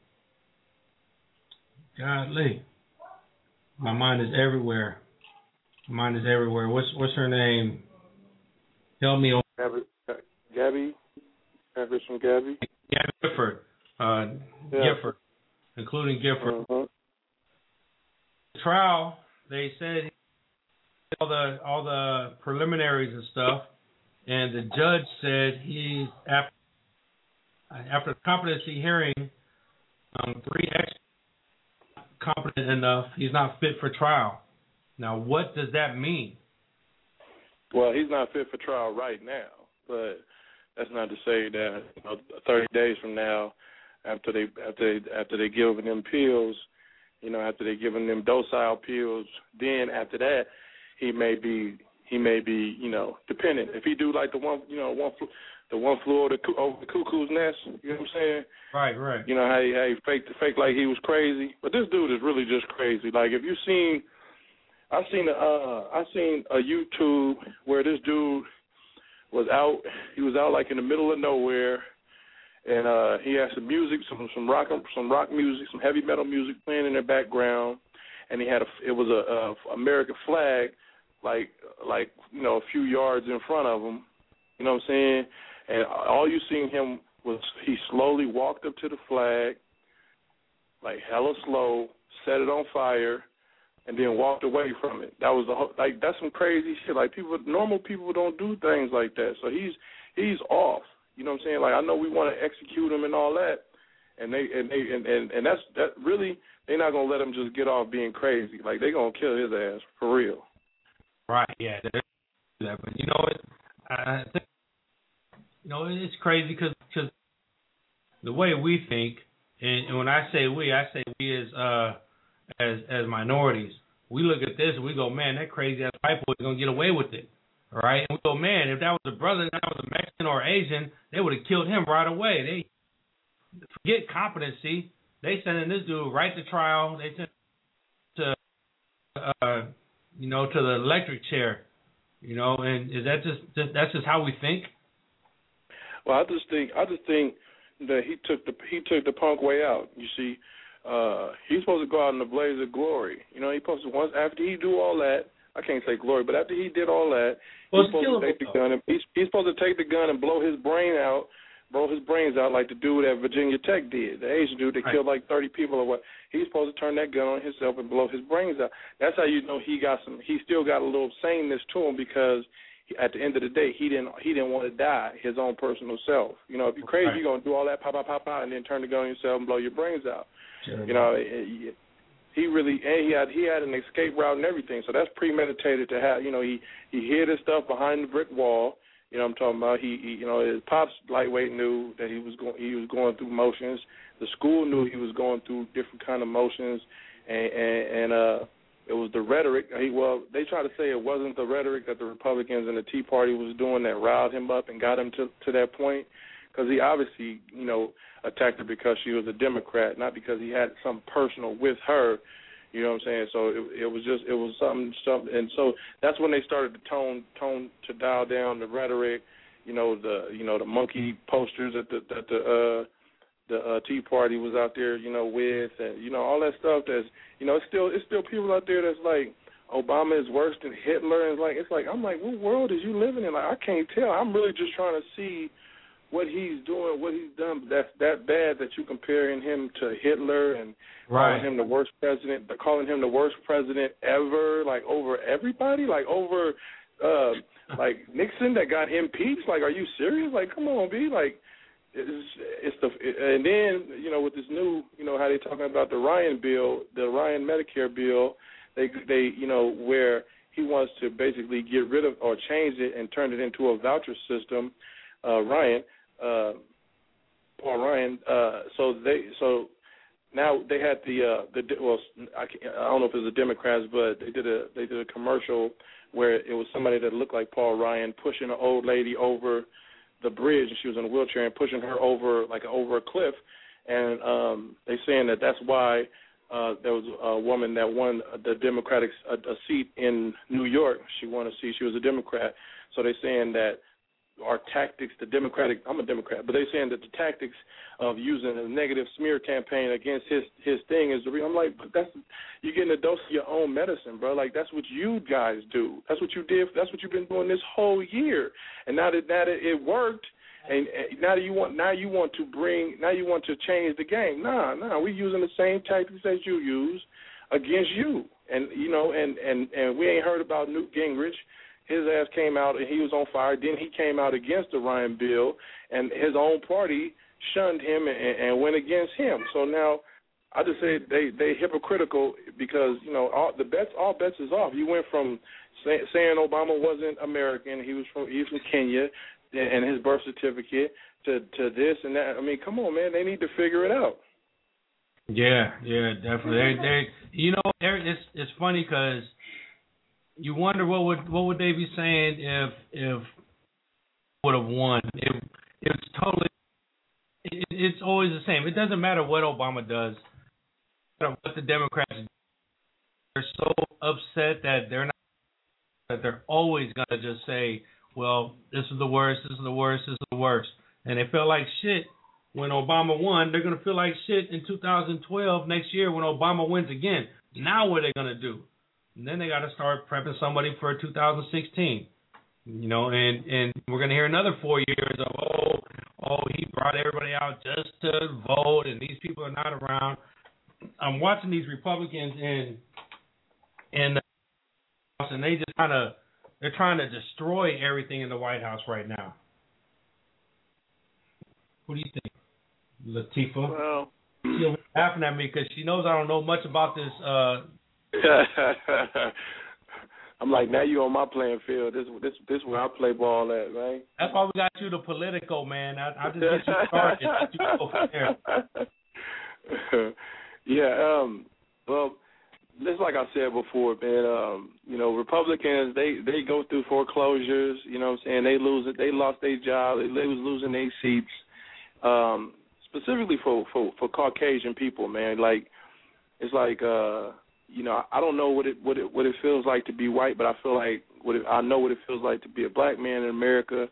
Godly. My mind is everywhere. My mind is everywhere. What's what's her name? Help me. Gabby, Gabby, Gabby from Gabby. Gabby Gifford. Uh, Yeah. Gifford, including Gifford. Uh-huh. Trial. They said all the all the preliminaries and stuff, and the judge said he after after the competency hearing, um, three ex competent enough. He's not fit for trial. Now, what does that mean? Well, he's not fit for trial right now, but that's not to say that you know, 30 days from now, after they after they, after they give them pills, you know, after they giving them docile pills, then after that, he may be he may be you know dependent. If he do like the one you know one the one flew over the, over the cuckoo's nest, you know what I'm saying? Right, right. You know how he, how he faked fake like he was crazy, but this dude is really just crazy. Like if you seen, I seen a uh, I seen a YouTube where this dude was out. He was out like in the middle of nowhere, and uh, he had some music, some some rock some rock music, some heavy metal music playing in the background, and he had a it was a, a American flag, like like you know a few yards in front of him, you know what I'm saying, and all you seen him was he slowly walked up to the flag, like hella slow, set it on fire, and then walked away from it. That was the whole, like that's some crazy shit. Like people, normal people don't do things like that. So he's he's off. You know what I'm saying? Like I know we want to execute him and all that, and they and they and and, and that's that really they're not gonna let him just get off being crazy. Like they're gonna kill his ass for real. Right. Yeah. That, but you know it. I think you know it's crazy because because the way we think, and, and when I say we, I say we as uh as as minorities. We look at this and we go, man, that crazy ass white boy is gonna get away with it. Right. And go, man, if that was a brother, that was a Mexican or Asian, they would have killed him right away. They forget competency. They sending this dude right to trial. They sent to uh you know, to the electric chair. You know, and is that just, just that's just how we think? Well, I just think I just think that he took the he took the punk way out. You see, uh he's supposed to go out in the blaze of glory. You know, he's supposed to once after he do all that. I can't say glory, but after he did all that, well, he's supposed to take the gun and he's, he's supposed to take the gun and blow his brain out, blow his brains out like the dude at Virginia Tech did, the Asian dude that right. killed like thirty people or what. He's supposed to turn that gun on himself and blow his brains out. That's how you know he got some. He still got a little saneness to him because at the end of the day, he didn't he didn't want to die his own personal self. You know, if you're crazy, Right. you're gonna do all that pop pop pop pop and then turn the gun on yourself and blow your brains out. Sure. You know, he he really and he had he had an escape route and everything. So that's premeditated to have. You know, he he hid his stuff behind the brick wall. You know, what I'm talking about. He, he you know his pops lightweight knew that he was going he was going through motions. The school knew he was going through different kind of motions, and and, and uh it was the rhetoric. He well, they try to say it wasn't the rhetoric that the Republicans and the Tea Party was doing that riled him up and got him to to that point. Because he obviously, you know, attacked her because she was a Democrat, not because he had something personal with her. You know what I'm saying? So it, it was just it was something something, and so that's when they started to tone tone to dial down the rhetoric. You know the you know the monkey posters that the that the uh the uh, Tea Party was out there, you know, with, and you know all that stuff. That's, you know, it's still it's still people out there that's like Obama is worse than Hitler, and like it's like I'm like, what world is you living in? Like I can't tell. I'm really just trying to see what he's doing, what he's done. That's that bad that you comparing him to Hitler and Right. calling him the worst president, calling him the worst president ever, like over everybody, like over uh like Nixon that got impeached. Like, are you serious? Like, come on, be like it's it's the and then you know with this new you know how they talking about the Ryan bill, the Ryan Medicare bill, they they you know where he wants to basically get rid of or change it and turn it into a voucher system. Uh, Ryan, uh, Paul Ryan. Uh, so they so now they had the uh, the well I, I don't know if it was the Democrats, but they did a they did a commercial where it was somebody that looked like Paul Ryan pushing an old lady over the bridge and she was in a wheelchair and pushing her over like over a cliff. And um they saying that that's why uh there was a woman that won the democratic a, a seat in New York. She won a seat. She was a democrat. So they're saying that our tactics the democratic I'm a democrat but they're saying that the tactics of using a negative smear campaign against his his thing is the real I'm like but that's you're getting a dose of your own medicine bro. Like that's what you guys do. That's what you did that's what you've been doing this whole year. And now that now that it worked and, and now that you want now you want to bring now you want to change the game. Nah nah we're using the same tactics as you use against you. And you know and and and we ain't heard about Newt Gingrich his ass came out and he was on fire. Then he came out against the Ryan bill, and his own party shunned him and, and went against him. So now, I just say they they hypocritical because you know all the bets all bets is off. You went from say, saying Obama wasn't American, he was from he's from Kenya, and his birth certificate to to this and that. I mean, come on, man, they need to figure it out. Yeah, yeah, definitely. They, they, you know, it's it's funny because you wonder what would what would they be saying if if would have won. It it's totally it, it's always the same. It doesn't matter what Obama does, no what the Democrats. They're so upset that they're not that they're always gonna just say, Well, this is the worst, this is the worst, this is the worst. And they feel like shit when Obama won. They're gonna feel like shit in 2012 next year when Obama wins again. Now what are they gonna do? And then they got to start prepping somebody for 2016. You know, and and we're gonna hear another four years of oh oh he brought everybody out just to vote and these people are not around. I'm watching these Republicans and and and they just kind of they're trying to destroy everything in the White House right now. What do you think, Latifah? Well, She's laughing at me because she knows I don't know much about this. uh I'm like, now you on my playing field. This this this where I play ball at, man. That's why we got you the Politico man. I, I just get you started. You there. yeah, um, well, just like I said before, man, um, you know, Republicans they they go through foreclosures, you know what I'm saying? They lose it, they lost their job, They, they was losing their seats. Um, specifically for, for for Caucasian people, man, like it's like uh you know, I don't know what it what it what it feels like to be white, but I feel like what it, I know what it feels like to be a black man in America,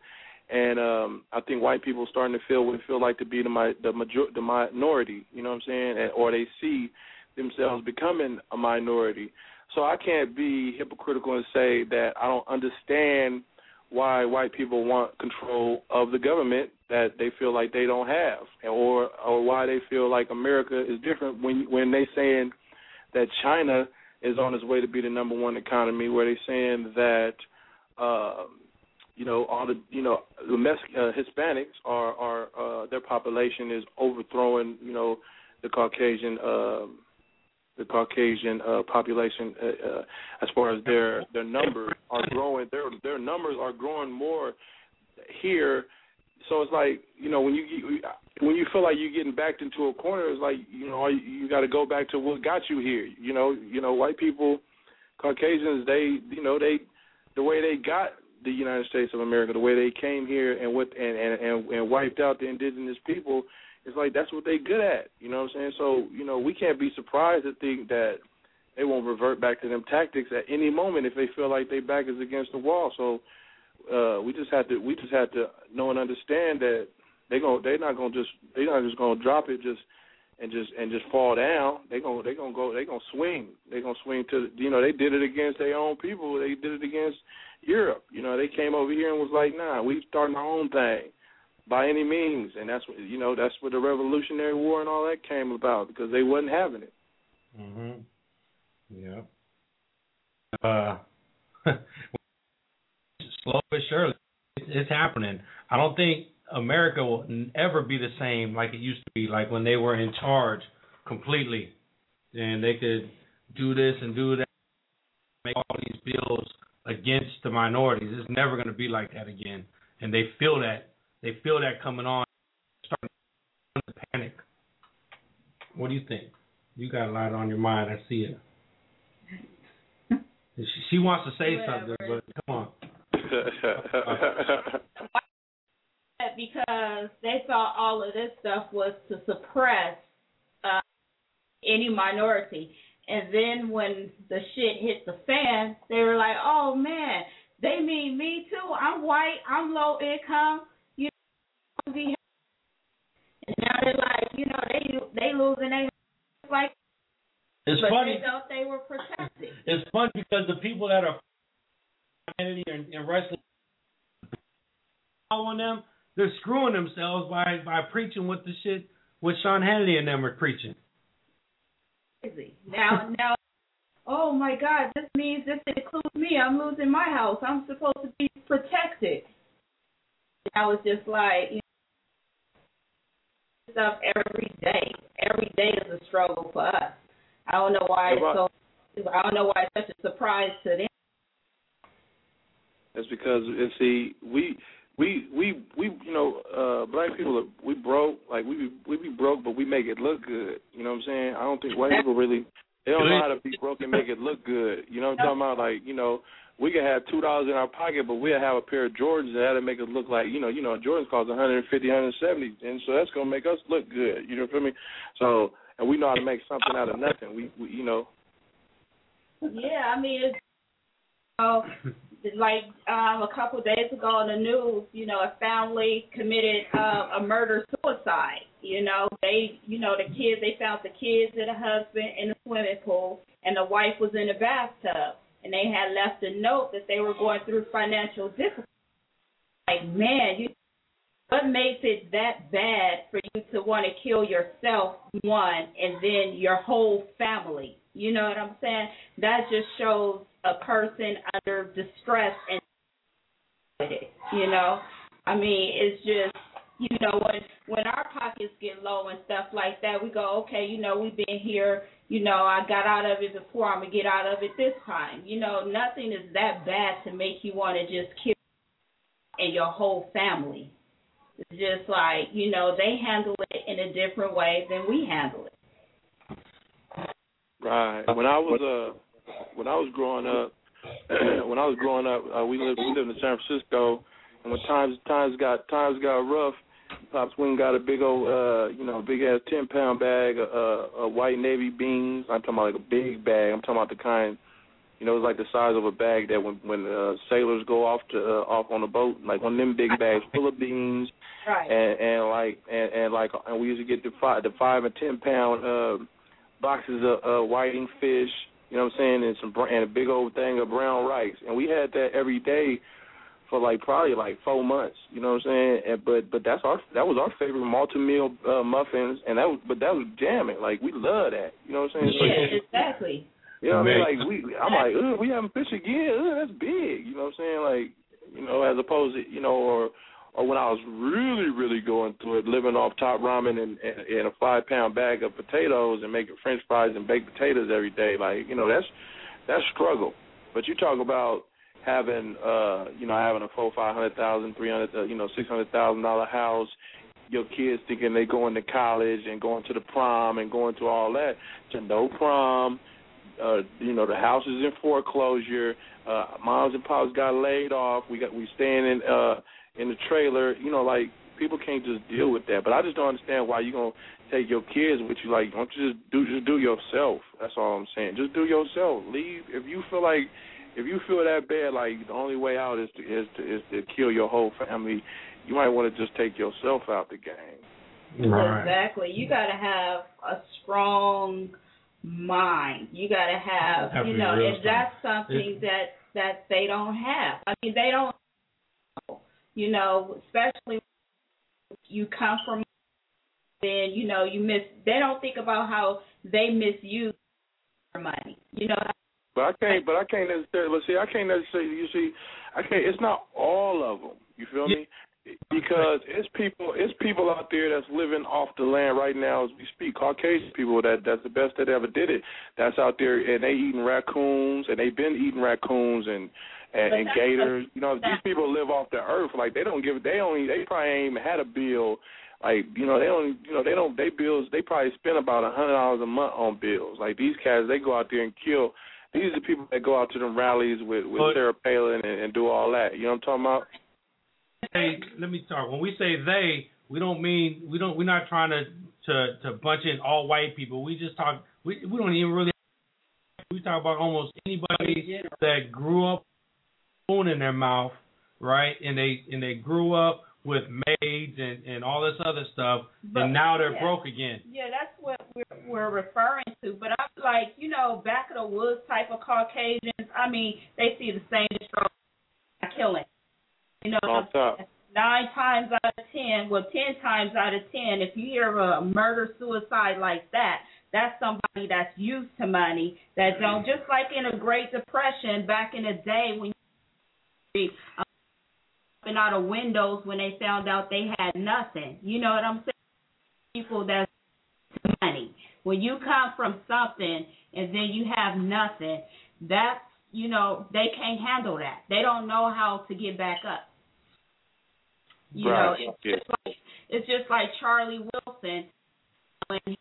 and um I think white people are starting to feel what it feels like to be the my the major the minority. You know what I'm saying? And, or they see themselves becoming a minority. So I can't be hypocritical and say that I don't understand why white people want control of the government that they feel like they don't have, or or why they feel like America is different when when they saying that China is on its way to be the number one economy, where they're saying that uh, you know all the you know the Mex- uh, Hispanics are are uh, their population is overthrowing you know the Caucasian uh, the Caucasian uh, population uh, uh, as far as their their numbers are growing. Their their numbers are growing more here so it's like you know when you when you feel like you're getting backed into a corner, it's like you know you, got to go back to what got you here. You know, you know, white people, Caucasians, they you know they the way they got the United States of America, the way they came here and what and and and, and wiped out the indigenous people. It's like that's what they good at. You know what I'm saying? So you know we can't be surprised to think that they won't revert back to them tactics at any moment if they feel like their back is against the wall. So uh we just have to we just have to know and understand that they going they're not gonna just they're not just gonna drop it just and just and just fall down. They gonna they gonna go they gonna swing. They gonna swing to you know they did it against their own people. They did it against Europe. You know they came over here and was like, nah, we starting our own thing by any means, and that's what you know that's where the Revolutionary War and all that came about because they wasn't having it. Mhm. Yeah. Uh, slow but surely, it's, happening. I don't think America will ever be the same like it used to be, like when they were in charge completely, and they could do this and do that, make all these bills against the minorities. It's never going to be like that again, and they feel that. They feel that coming on, starting to panic. What do you think? You got a lot on your mind. I see it. She, she wants to say something, but come on. because they thought all of this stuff was to suppress uh, any minority. And then when the shit hit the fan, they were like, "Oh man, they mean me too. I'm white. I'm low income. You know, and now they're like, you know, they they losing they like. It's but funny. they thought they were protected. It's funny because the people that are Hannity and, and wrestling on them, they're screwing themselves by by preaching what the shit what Sean Hannity and them are preaching. Crazy. Now now oh my God, this means this includes me. I'm losing my house. I'm supposed to be protected. I was just like, you know, stuff every day. Every day is a struggle for us. I don't know why it's so. I don't know why it's such a surprise to them. That's because and see we we we we you know uh black people are, we broke like we we be broke but we make it look good. You know what I'm saying? I don't think white people really they don't know how to be broke and make it look good. You know what I'm talking about? Like you know we could have two dollars in our pocket, but we'll have a pair of Jordans that to make us look like you know you know Jordans cost 150, 170, and so that's gonna make us look good. You know what I mean? So and we know how to make something out of nothing. We, we you know. Yeah, I mean it's oh like um, a couple of days ago on the news, you know, a family committed uh, a murder suicide, You know, they, you know, the kids, they found the kids and the husband in the swimming pool, and the wife was in the bathtub, and they had left a note that they were going through financial difficulties. Like, man, you, what makes it that bad for you to want to kill yourself, one, and then your whole family? You know what I'm saying? That just shows a person under distress and you know. I mean, it's just you know when when our pockets get low and stuff like that, we go, okay, you know, we've been here, you know, I got out of it before, I'm gonna get out of it this time. You know, nothing is that bad to make you want to just kill and your whole family. It's just like you know they handle it in a different way than we handle it. Right. When I was uh when I was growing up, when I was growing up, uh, we lived we lived in San Francisco, and when times times got times got rough, Pops Wing got a big old uh you know big ass ten pound bag of uh, uh, white navy beans. I'm talking about like a big bag. I'm talking about the kind. You know, it's like the size of a bag that when when uh, sailors go off to uh, off on a boat, like one of them big bags full of beans, Right. and and like and, and like and we used to get the five the five and ten pound uh, boxes of uh, whiting fish. You know what I'm saying, and some and a big old thing of brown rice, and we had that every day for like probably like four months. You know what I'm saying? And, but but that's our that was our favorite multi meal uh, muffins, and that was but that was jamming. Like we love that. You know what I'm saying? So- Yeah, exactly. you know what I mean? Like we, I'm like, Ugh, we having fish again. Ugh, that's big. You know what I'm saying? Like, you know, as opposed to, you know, or or when I was really, really going through it, living off top ramen and, and, and a five pound bag of potatoes and making French fries and baked potatoes every day. Like, you know, that's that's struggle. But you talk about having, uh, you know, having a four, five hundred thousand, three hundred, uh, you know, six hundred thousand dollar house. Your kids thinking they going to college and going to the prom and going to all that. To no prom, uh, you know, the house is in foreclosure. Uh, moms and pops got laid off. We got we staying in uh in the trailer. You know, like people can't just deal with that. But I just don't understand why you gonna take your kids with you. Like, don't you just do just do yourself? That's all I'm saying. Just do yourself. Leave if you feel like if you feel that bad, like the only way out is to is to is to kill your whole family. You might want to just take yourself out the game. Exactly. You got to have a strong mind. You got to have, Have you know, if that's something that that they don't have. I mean, they don't. You know, especially you come from, then you know you miss. They don't think about how they misuse their money. You know, But I can't. But I can't necessarily. But see, I can't necessarily. You see, I can't. It's not all of them. You feel me? Because it's people. It's people out there that's living off the land right now as we speak. Caucasian people. That that's the best that ever did it. That's out there, and they eating raccoons, and they've been eating raccoons and. And, and gators, you know, these people live off the earth. Like they don't give, they only, they probably ain't even had a bill like you know they don't you know they don't they bills they probably spend about a hundred dollars a month on bills like these cats they go out there and kill these are the people that go out to them rallies with with But- Sarah Palin and, and do all that you know what I'm talking about Hey, let me start. When we say they, we don't mean we don't. We're not trying to to to bunch in all white people. We just talk. We we don't even really. We talk about almost anybody that grew up spoon in their mouth, right? And they and they grew up with maids and and all this other stuff, But- and now they're yeah. broke again. Yeah, that's what we're, we're referring to. But I'm like, you know, back of the woods type of Caucasians. I mean, they see the same struggle, killing. You know, nine times out of ten, well, ten times out of ten, if you hear of a murder suicide like that, that's somebody that's used to money that don't. Just like in a Great Depression back in the day when you um, jumping out of windows when they found out they had nothing. You know what I'm saying? People that's money. When you come from something and then you have nothing, that's you know they can't handle that. They don't know how to get back up. You know, it's yeah. just like it's just like Charlie Wilson when he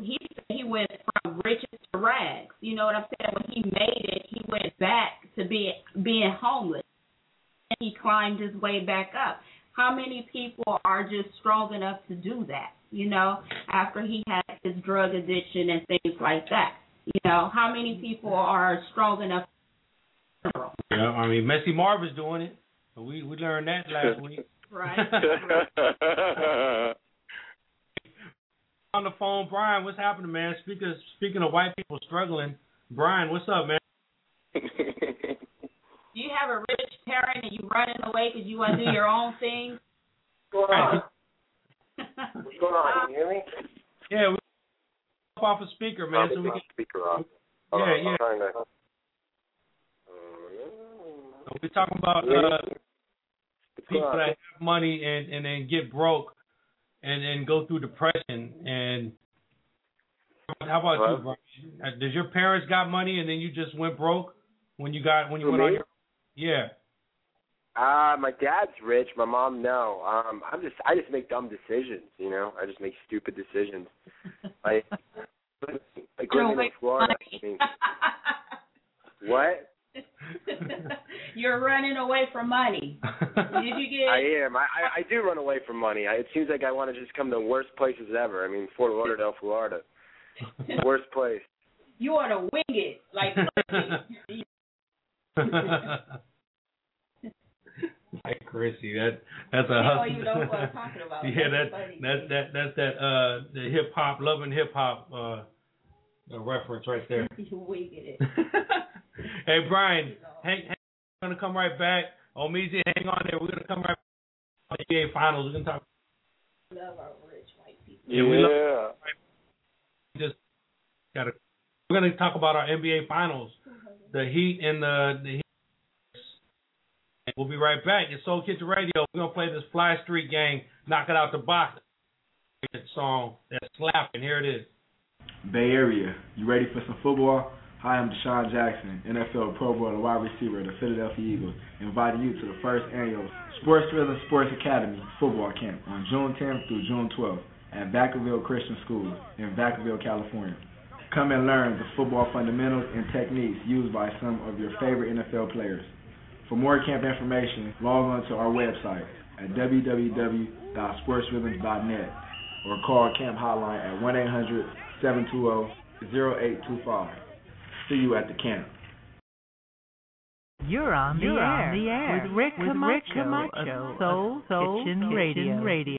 he he went from riches to rags. You know what I'm saying? When he made it, he went back to being being homeless. And he climbed his way back up. How many people are just strong enough to do that? You know, after he had his drug addiction and things like that. You know, how many people are strong enough? Yeah, I mean, Messy Marvin's doing it. We we learned that last week. Right. on the phone. Brian, what's happening, man? Speaking speaking of white people struggling, Brian, what's up, man? Do you have a rich parent and you running away because you want to do your own thing? What's going on? What's going on? Can you hear me? Yeah, we off a speaker, man, so we can. Speaker off. Yeah, I'm yeah. trying to. We're talking about uh, people that have money and and then get broke, and and go through depression. And how about you, What? Brian? Uh, Does your parents got money and then you just went broke when you got when you For went on your yeah? Uh, my dad's rich. My mom, no. Um, I'm just, I just make dumb decisions. You know, I just make stupid decisions. like, like You're living in away from Florida. I mean, what? You're running away from money. Did you get? I am. I, I, I do run away from money. I, it seems like I want to just come to the worst places ever. I mean, Fort Lauderdale, Florida, worst place. You want to wing it like. like Chrissy, that that's a You don't hustle. know what I'm talking about. yeah, That's that that that that's that uh the hip hop, loving hip hop uh uh, reference right there. you winging it. Hey Brian, hang, hang we're gonna come right back. Omeezy, hang on there. We're gonna come right back on the NBA finals. We're gonna talk Love our rich white people. Yeah, we love just gotta we're gonna talk about our NBA finals. The Heat and the the Heat. We'll be right back. It's Soul Kitchen Radio. We're gonna play this Fly Street gang, knock it out the box. Song that's slapping. Here it is. Bay Area, you ready for some football? Hi, I'm DeSean Jackson, NFL Pro Bowl and wide receiver of the Philadelphia Eagles, inviting you to the first annual Sports Rhythm Sports Academy football camp on June 10th through June 12th at Vacaville Christian School in Vacaville, California. Come and learn the football fundamentals and techniques used by some of your favorite NFL players. For more camp information, log on to our website at www.sportsrhythms.net or call Camp Hotline at 1 800 720 0825. See you at the camp. You're on the You're air, on the air with Rick with Camacho, Rick Camacho of of Soul, Soul Kitchen, Kitchen Radio. Radio.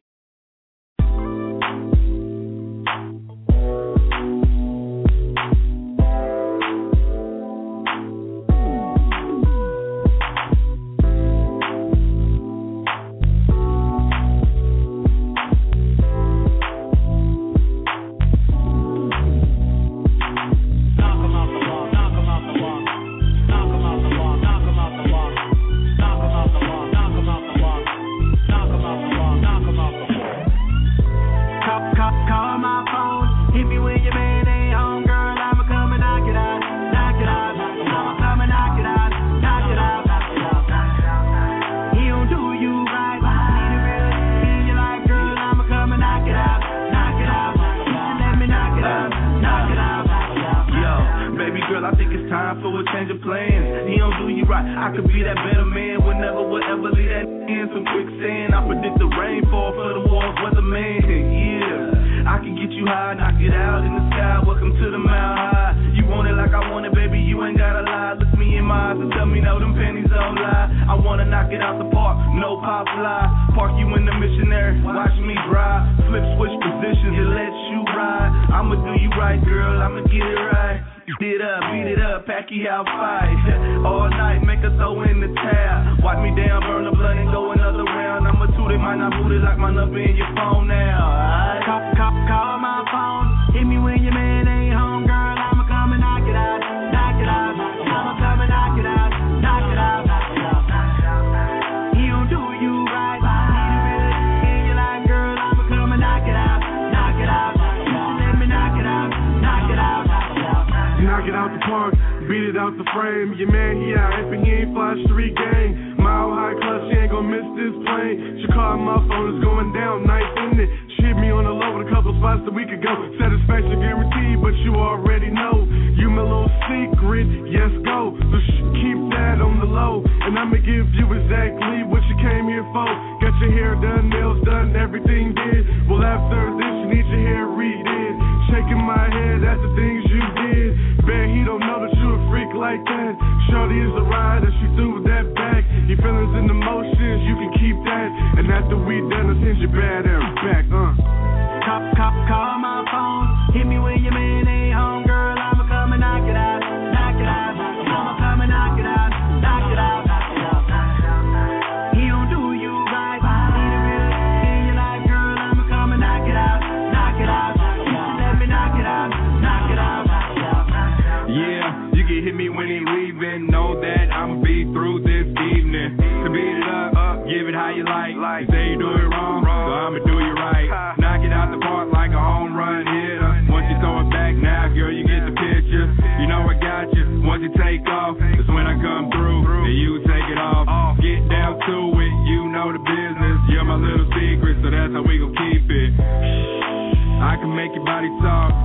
Body talk.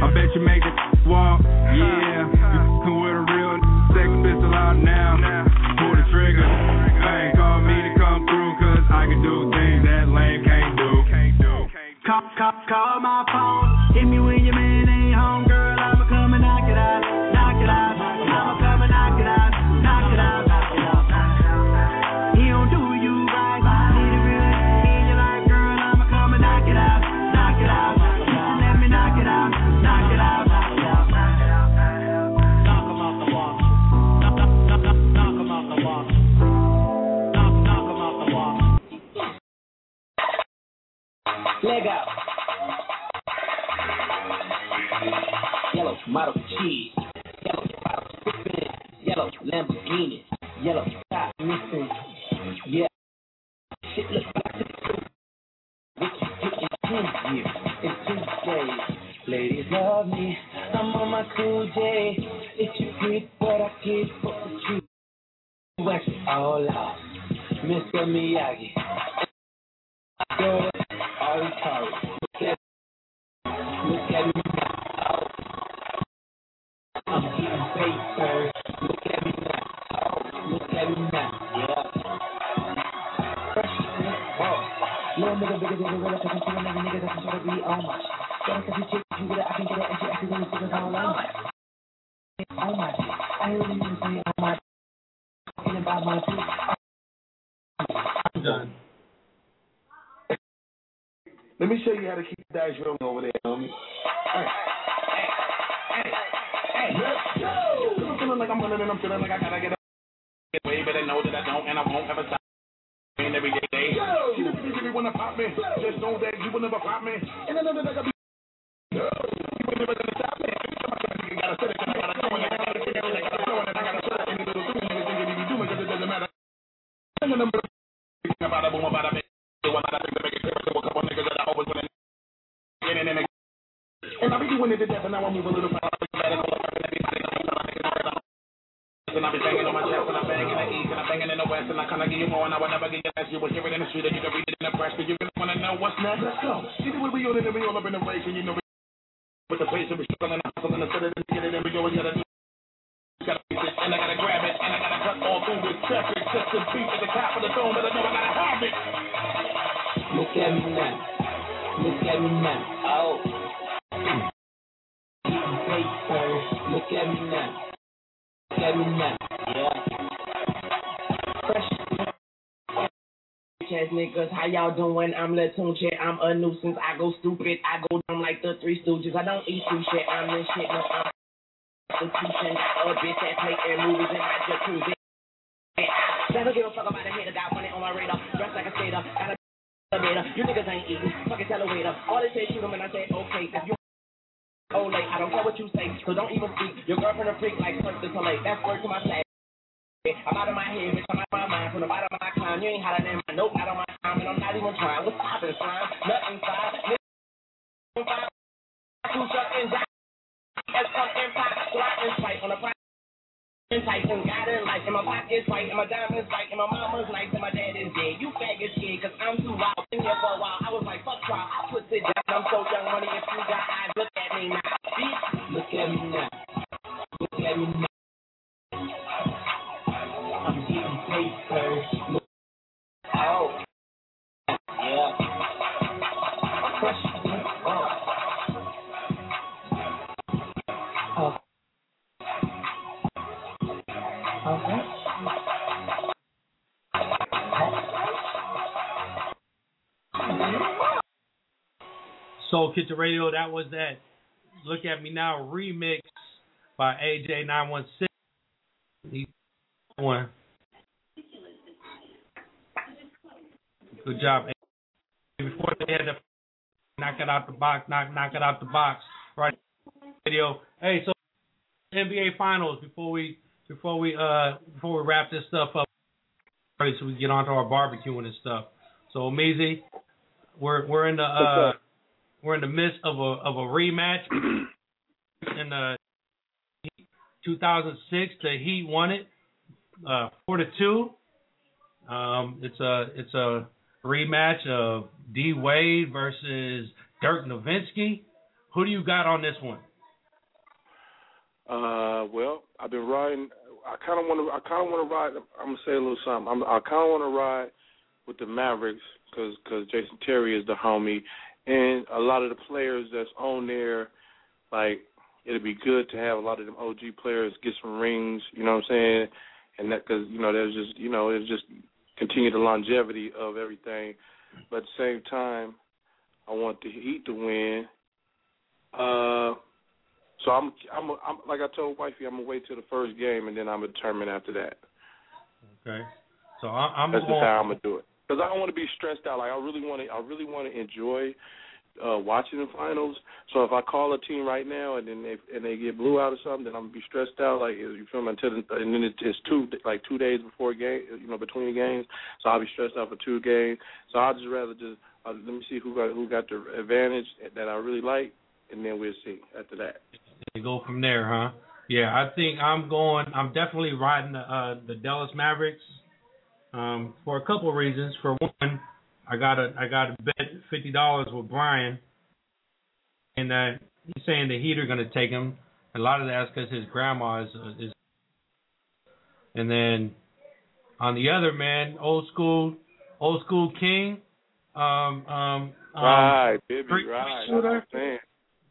I bet you make it walk. Yeah. You fing with a real sex pistol out now. Pull the trigger. Hey, call me to come through, cause I can do things that lame can't do. Call, call, call my Ass how y'all doing? I'm Latunche, I'm a nuisance. I go stupid, I go down like the Three Stooges. I don't eat too shit, I'm the shit. No, I'm institution. A bitch that play air movies in my jacuzzi. Never give a fuck about a hater, got money on my radar. Dressed like a skater, got a elevator. You niggas ain't eating, fucking tell a waiter. All they say shoot 'em and I say okay. If you oh late, I don't care what you say, so don't even speak. Your girlfriend a freak like Cirque du Soleil. That's word to my flag. I'm out of my head, bitch. I'm out of my mind. From the bottom of my climb, you ain't hotter than my nope. Out of my and I'm not even trying. What's poppin', slime? Nothing fine. Nigga, fine. Two shut and die. Fuck and pop, and spike on the price. Tyson got it like, and my pocket's white, and my diamonds white, and my mama's nice, and my dad is dead. You faggot scared, cause I'm too wild. Been here for a while, I was like, fuck trial. I put it down, I'm so young, money, if you got eyes, look at me now. Bitch, look at me now. Look at me now. I'm getting paper. Look. Oh. Soul Kitchen Radio. That was that. Look at me now remix by AJ nine one six. One. Good job. Before they had to knock it out the box, knock knock it out the box. Right. Video. Hey, so NBA Finals before we before we uh before we wrap this stuff up, so we get onto our barbecuing and stuff. So Measy, we're we're in the uh we're in the midst of a of a rematch in the 2006. The Heat won it uh, four to two. Um, it's a it's a rematch of D Wade versus Dirk Nowitzki. Who do you got on this one? Uh, well, I've been riding. I kind of want to. I kind of want to ride. I'm gonna say a little something. I'm, I kind of want to ride with the Mavericks because cause Jason Terry is the homie, and a lot of the players that's on there, like it'd be good to have a lot of them OG players get some rings. You know what I'm saying? And that because you know there's just you know it's just continue the longevity of everything, but at the same time, I want the Heat to win. Uh, so I'm, I'm, I'm like I told wifey, I'm gonna wait till the first game and then I'm gonna determine after that. Okay. So I, I'm That's just how I'm gonna do it. Because I don't want to be stressed out. Like I really want to, I really want to enjoy uh watching the finals. So if I call a team right now and then they and they get blew out or something, then I'm gonna be stressed out. Like you feel me? Until and then it's two like two days before game, you know, between the games. So I'll be stressed out for two games. So I'd just rather just uh, let me see who got who got the advantage that I really like, and then we'll see after that. and go from there, huh? Yeah, I think I'm going. I'm definitely riding the uh, the Dallas Mavericks um, for a couple of reasons. For one, I got a I got a bet fifty dollars with Brian, and uh, he's saying the Heat are going to take him. A lot of that's because his grandma is, uh, is. And then on the other man, old school, old school king. Um, um, um, right, three- right. shooter. That's what I'm saying.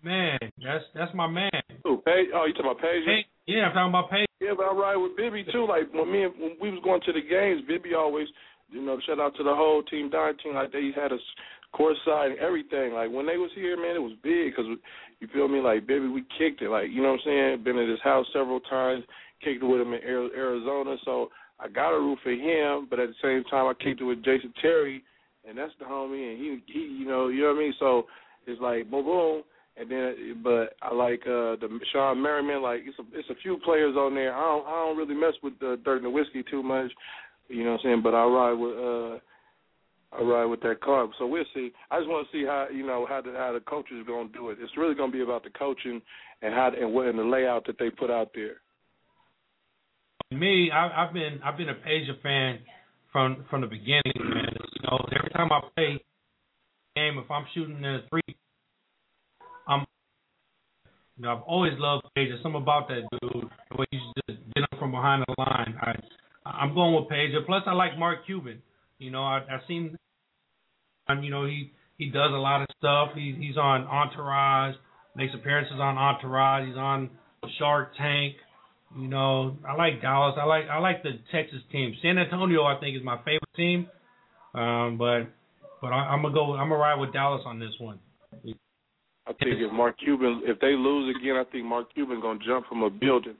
Man, that's that's my man. Who, Peja? Oh, you talking about Peja? Yeah, I'm talking about Peja. Yeah, but I ride with Bibby too. Like when me and when we was going to the games, Bibby always, you know, shout out to the whole team, Dime team. Like they had us court side and everything. Like when they was here, man, it was big because you feel me. Like Bibby, we kicked it. Like you know what I'm saying. Been at his house several times, kicked it with him in Ari- Arizona. So I got a root for him, but at the same time, I kicked it with Jason Terry, and that's the homie, and he he, you know, you know what I mean. So it's like boom boom. And then, but I like uh the Shawn Marion. Like it's a it's a few players on there. I don't I don't really mess with the Dirt and the Whiskey too much, you know what I'm saying. But I ride with uh I ride with that car. So we'll see. I just want to see how you know how the how the coaches to do it. It's really to be about the coaching and how and what and the layout that they put out there. Me, I, I've been I've been a Peja fan from from the beginning, man. You know, every time I play game, if I'm shooting a three, I'm you know I've always loved Peja. Something about that dude, the way he's just get him from behind the line. I I'm going with Peja. Plus, I like Mark Cuban. You know, I I've seen, you know he he does a lot of stuff. He he's on Entourage, makes appearances on Entourage. He's on Shark Tank. You know, I like Dallas. I like I like the Texas team. San Antonio, I think, is my favorite team. Um, but but I, I'm gonna go. I'm gonna ride with Dallas on this one. I think if Mark Cuban if they lose again, I think Mark Cuban gonna jump from a building.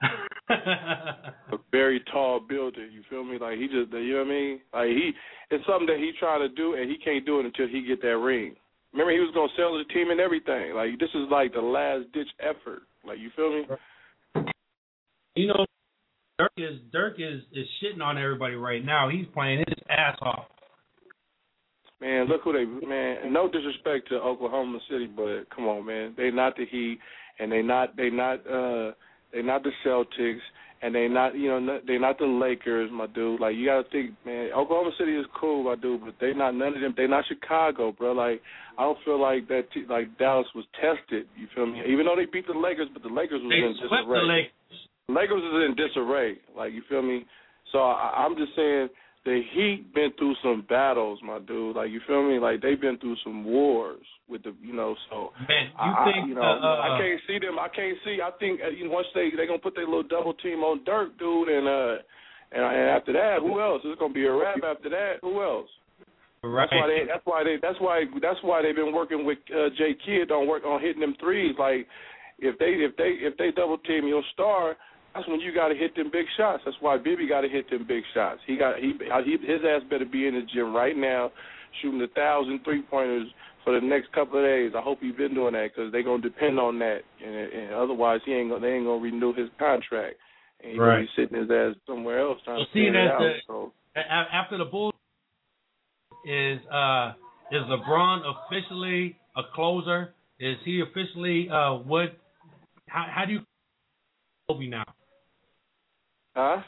a very tall building. You feel me? Like he just, you know what I mean? Like he, it's something that he trying to do, and he can't do it until he get that ring. Remember, he was gonna sell the team and everything. Like this is like the last ditch effort. Like you feel me? You know, Dirk is Dirk is is shitting on everybody right now. He's playing his ass off. Man, look who they man. No disrespect to Oklahoma City, but come on, man. They not the Heat, and they not they not uh they not the Celtics, and they not you know they not the Lakers, my dude. Like you got to think, man. Oklahoma City is cool, my dude, but they not none of them. They not Chicago, bro. Like I don't feel like that. Like Dallas was tested. You feel me? Even though they beat the Lakers, but the Lakers was They in disarray. the Lakers. Lakers is in disarray. Like you feel me? So I, I'm just saying the Heat been through some battles, my dude. Like you feel me? Like they've been through some wars with the, you know. So Man, you I, think I, you know uh, I can't see them. I can't see. I think uh, you know, once they they gonna put their little double team on Dirk, dude, and uh and, and after that, who else? It's gonna be a wrap after that. Who else? Right. That's why they. That's why they. That's why. That's why they've been working with uh, Jay Kidd on work on hitting them threes. Like if they if they if they double team your star, that's when you got to hit them big shots. That's why Bibby got to hit them big shots. He got he, he his ass better be in the gym right now, shooting a thousand three pointers for the next couple of days. I hope he's been doing that because they're gonna depend on that, and, and otherwise he ain't gonna they ain't gonna renew his contract, and he's gonna Right. be sitting his ass somewhere else trying So to seeing figure it out. the So a- a- after the Bulls is uh is LeBron officially a closer? Is he officially uh what? How how do you Kobe now? Huh?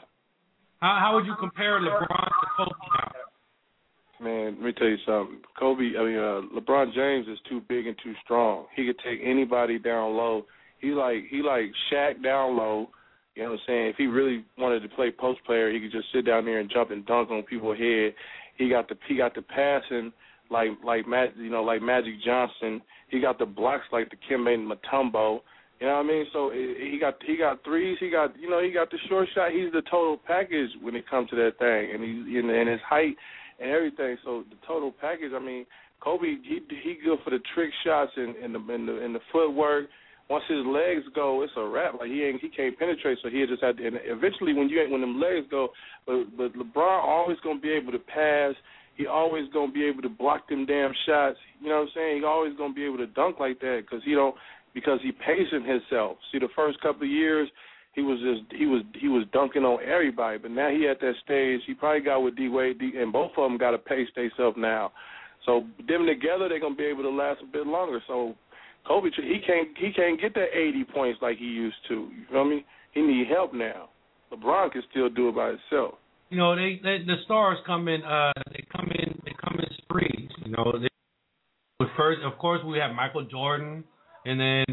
How how would you compare LeBron to Kobe now? Man, let me tell you something. Kobe, I mean, uh, LeBron James is too big and too strong. He could take anybody down low. He like he like Shaq down low. You know what I'm saying? If he really wanted to play post player, he could just sit down there and jump and dunk on people's head. He got the he got the passing like like Mag, you know like Magic Johnson. He got the blocks like Dikembe Mutombo. You know what I mean? So he got he got threes. He got you know he got the short shot. He's the total package when it comes to that thing, and he and, his height and everything. So the total package. I mean, Kobe he he good for the trick shots and, and the and the and the footwork. Once his legs go, it's a wrap. Like he ain't he can't penetrate, so he just had to. And eventually, when you when them legs go, but but LeBron always gonna be able to pass. He always gonna be able to block them damn shots. You know what I'm saying? He always gonna be able to dunk like that because he don't because he pacing himself. See, the first couple of years, he was just he was he was dunking on everybody, but now he at that stage. He probably got with D Wade, D, and both of them got to pace themselves now. So them together, they're gonna be able to last a bit longer. So Kobe, he can't he can't get that 80 points like he used to. You feel me? He need help now. LeBron can still do it by himself. You know, they, they the stars come in. Uh, they come in. They come in sprees. You know, they, first, of course, we have Michael Jordan, and then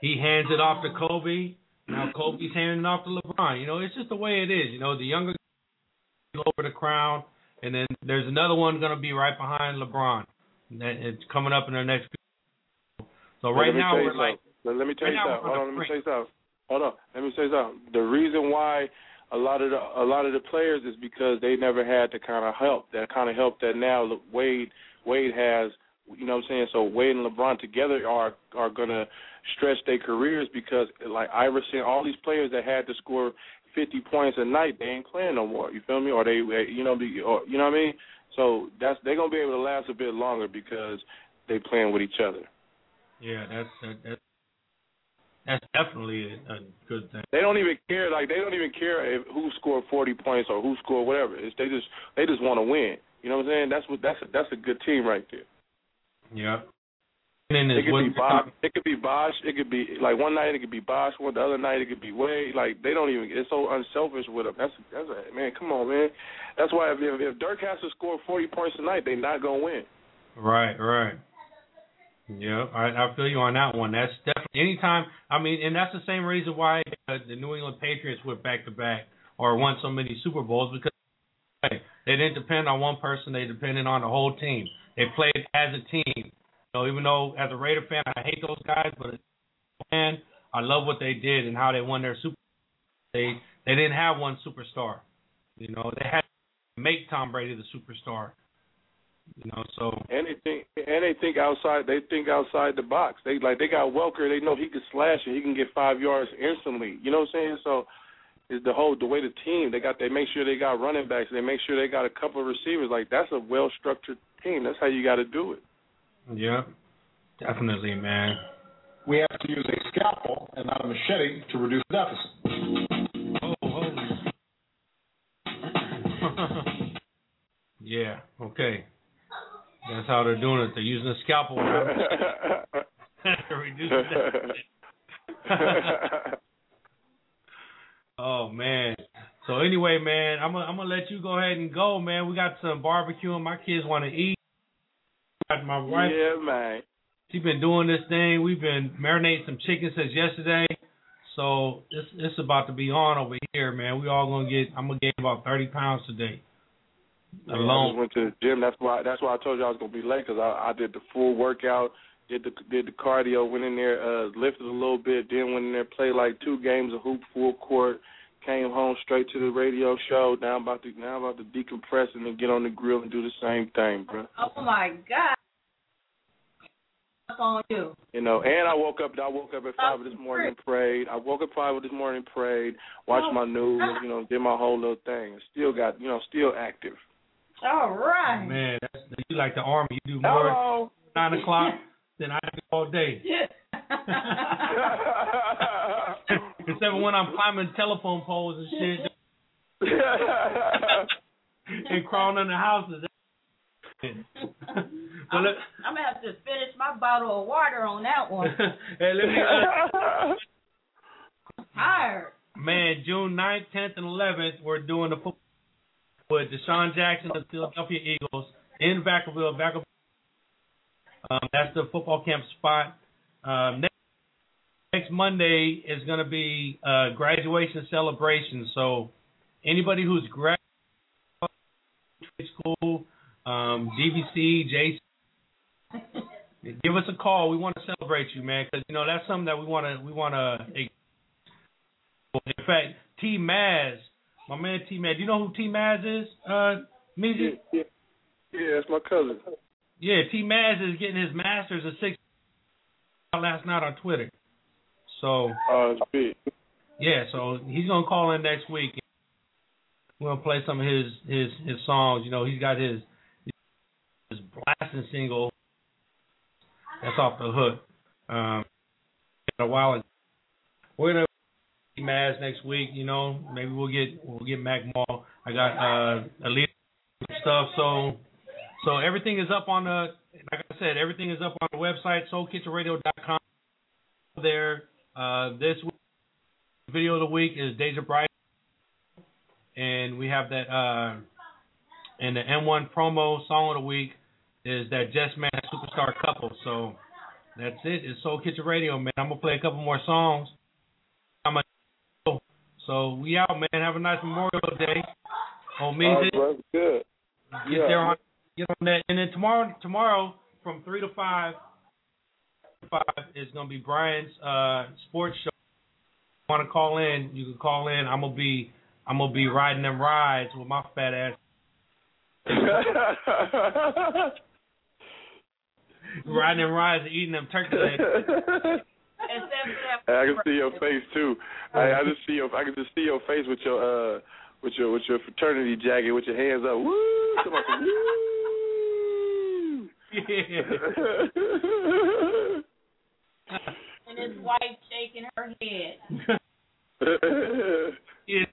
he hands it off to Kobe. Now Kobe's handing it off to LeBron. You know, it's just the way it is. You know, the younger over the crown, and then there's another one going to be right behind LeBron. It's coming up in the next. So right now we're like. Let, me tell you something. Hold on let me tell you something. Hold on, let me say something. The reason why a lot of the a lot of the players is because they never had the kind of help, that kind of help that now Wade Wade has. You know what I'm saying? So Wade and LeBron together are are gonna stretch their careers because like Iverson, all these players that had to score 50 points a night, they ain't playing no more. You feel me? Or they, uh, you know, or, you know what I mean? So that's they're gonna be able to last a bit longer because they playing with each other. yeah, that's that, that's that's definitely a, a good thing. They don't even care. Like they don't even care if who scored forty points or who scored whatever. It's, they just they just want to win. You know what I'm saying? That's what that's a, that's a good team right there. Yeah. And then It could be Bosh. It could be Bosh. It could be like one night it could be Bosh. One the other night it could be Wade. Like they don't even. It's so unselfish with them. That's that's a, man. Come on, man. That's why if, if if Dirk has to score forty points tonight, they're not gonna win. Right, right. Yeah, I, I feel you on that one. That's definitely anytime. I mean, and that's the same reason why uh, the New England Patriots went back to back or won so many Super Bowls because hey, they didn't depend on one person. They depended on the whole team. They played as a team. Know, even though as a Raider fan I hate those guys, but fan I love what they did and how they won their Super. They they didn't have one superstar. You know, they had to make Tom Brady the superstar. You know, so And they and they think outside. They think outside the box. They like they got Welker. They know he can slash and he can get five yards instantly. You know what I'm saying? So is the whole the way the team they got. They make sure they got running backs. They make sure they got a couple of receivers. Like that's a well structured team. That's how you got to do it. Yeah, definitely, man. We have to use a scalpel and not a machete to reduce the deficit. Oh, yeah, okay. That's how they're doing it. They're using a scalpel to reduce the deficit. oh man. So anyway, man, I'm gonna I'm gonna let you go ahead and go, man. We got some barbecue and my kids want to eat. Got my wife. Yeah, man. She's been doing this thing. We've been marinating some chicken since yesterday. So it's it's about to be on over here, man. We all gonna get. I'm gonna gain about 30 pounds today. Yeah, I Alone. just went to the gym. That's why. That's why I told you I was gonna be late because I, I did the full workout, did the did the cardio, went in there, uh, lifted a little bit, then went in there, played like two games of hoop, full court, came home straight to the radio show. Now I'm about to now I'm about to decompress and then get on the grill and do the same thing, bro. Oh my God. What's on you? You know, and I woke up. I woke up at five this morning and prayed. I woke up five this morning and prayed, watched my news, uh-huh. you know, did my whole little thing. Still got, you know, still active. All right. Man, that's, you like the army. You do more. Hello. nine o'clock, then I do all day. Except when I'm climbing telephone poles and shit and crawling under houses. I'm, I'm gonna have to finish my bottle of water on that one. hey, let me. Uh, I'm tired. Man, June 9th, 10th, and 11th, we're doing the football with DeSean Jackson of the Philadelphia Eagles in Vacaville. Vacaville. Um, that's the football camp spot. Um, next, next Monday is going to be uh, graduation celebration. So anybody who's graduated school, um, DVC, Jason, give us a call. We want to celebrate you, man, because you know that's something that we want to we want to. In fact, T Maz, my man T Maz. Do you know who T Maz is? Uh, Mizzy? Yeah, yeah, that's my cousin. Yeah, T Maz is getting his masters at six last night on Twitter. So. Oh, it's big. Yeah, so he's gonna call in next week. We're gonna play some of his his his songs. You know, he's got his his blasting single. That's off the hook. Um, a while ago. We're gonna be Maz next week. You know, maybe we'll get we'll get Mac Mall. I got uh elite stuff. So so everything is up on the like I said, everything is up on the website soulkitchenradio.com. There, uh, this week, video of the week is Deja Bright, and we have that. Uh, and the M1 promo song of the week is that Just Man Superstar Couple. So that's it. It's Soul Kitchen Radio, man. I'm gonna play a couple more songs. I'm a, so we out, man. Have a nice Memorial Day. All right. Good. get Yeah. there on get on that, and then tomorrow tomorrow from three to five five is gonna be Brian's uh sports show. Want to call in? You can call in. I'm gonna be I'm gonna be riding them rides with my fat ass. riding them rides and eating them turkey legs. I can see your face too. I, I just see your I can just see your face with your uh with your with your fraternity jacket with your hands up. Woo! Somebody say, Woo! And his wife shaking her head. I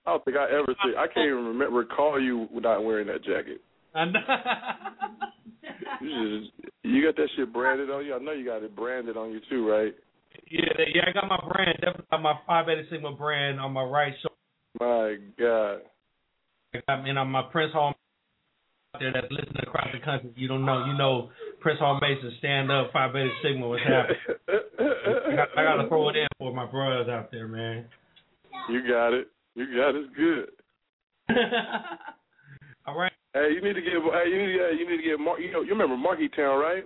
don't think I ever see. I can't even remember recall you not wearing that jacket. I know. You just you got that shit branded on you. I know you got it branded on you too, right? Yeah, yeah, I got my brand. Definitely got my Phi Beta Sigma brand on my right shoulder. My God. I got, and on my Prince Hall out there that's listening across the country. You don't know, you know, Prince Hall Mason, stand up, Phi Beta Sigma, what's happening? I got, I got to throw it in for my brothers out there, man. You got it. You got it. Good. All right. Hey, you need to get. Hey, you need. To, you need to get. Mar- you know, you remember Marky Town, right?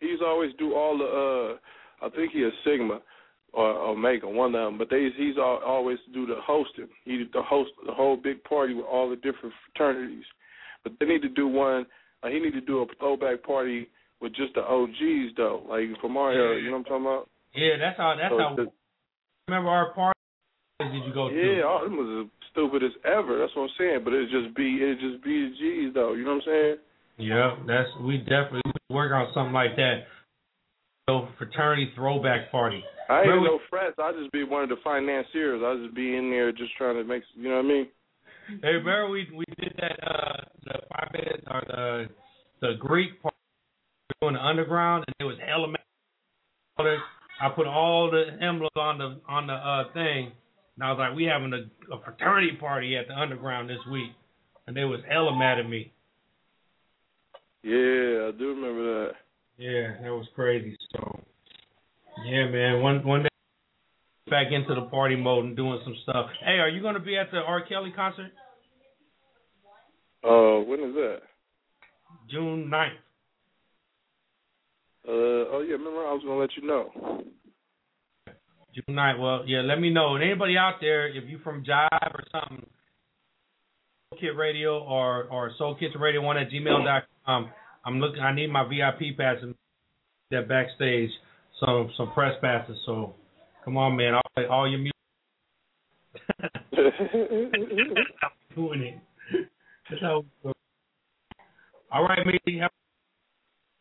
He's always do all the. uh I think he is Sigma or Omega, one of them. But they he's all, always do the hosting. He did the host the whole big party with all the different fraternities. But they need to do one. Uh, he need to do a throwback party with just the OGs though, like from our era. You know what I'm talking about? Yeah, that's how. That's So how. the- Remember our party? Did you go to? Yeah, all them was as stupid as ever. That's what I'm saying. But it just be it just be the G's though. You know what I'm saying? Yeah, that's we definitely we work on something like that. So fraternity throwback party. I ain't Remember no frats. I just be one of the financiers. I just be in there just trying to make. You know what I mean? Hey, remember we we did that uh the Phi Beta or the the Greek part we doing the underground and it was element. I put all the emblems on the on the uh thing, and I was like, we having a, a fraternity party at the underground this week, and they was hella mad at me. Yeah, I do remember that. Yeah, that was crazy. So, yeah, man, one one day back into the party mode and doing some stuff. Hey, are you going to be at the R. Kelly concert Uh, when is that? June 9th? Uh, oh yeah, remember I was gonna let you know. June 9th. Well, yeah, let me know. And anybody out there, if you from Jive or something, Soul Kid Radio or or Soul Kitchen Radio One at gmail.com. I'm looking. I need my VIP passes, that backstage, some some press passes. So, come on, man. I'll play all your music. I'm doing it. All right, matey.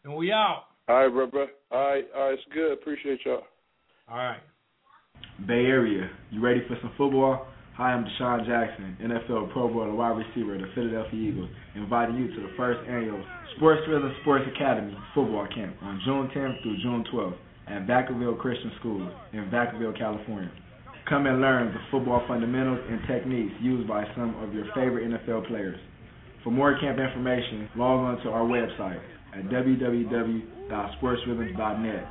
And we out. All right, brother. All right, all right. It's good. Appreciate y'all. All right. Bay Area, you ready for some football? Hi, I'm DeSean Jackson, NFL Pro Bowl wide receiver of the Philadelphia Eagles, inviting you to the first annual Sports Rhythm Sports Academy football camp on June 10th through June 12th at Vacaville Christian School in Vacaville, California. Come and learn the football fundamentals and techniques used by some of your favorite NFL players. For more camp information, log on to our website at www.sportsrhythms.net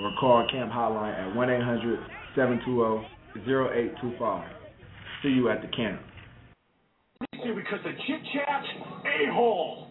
or call camp hotline at 1 800 720-0825. See you at the camp. Because the chit chat's a hole.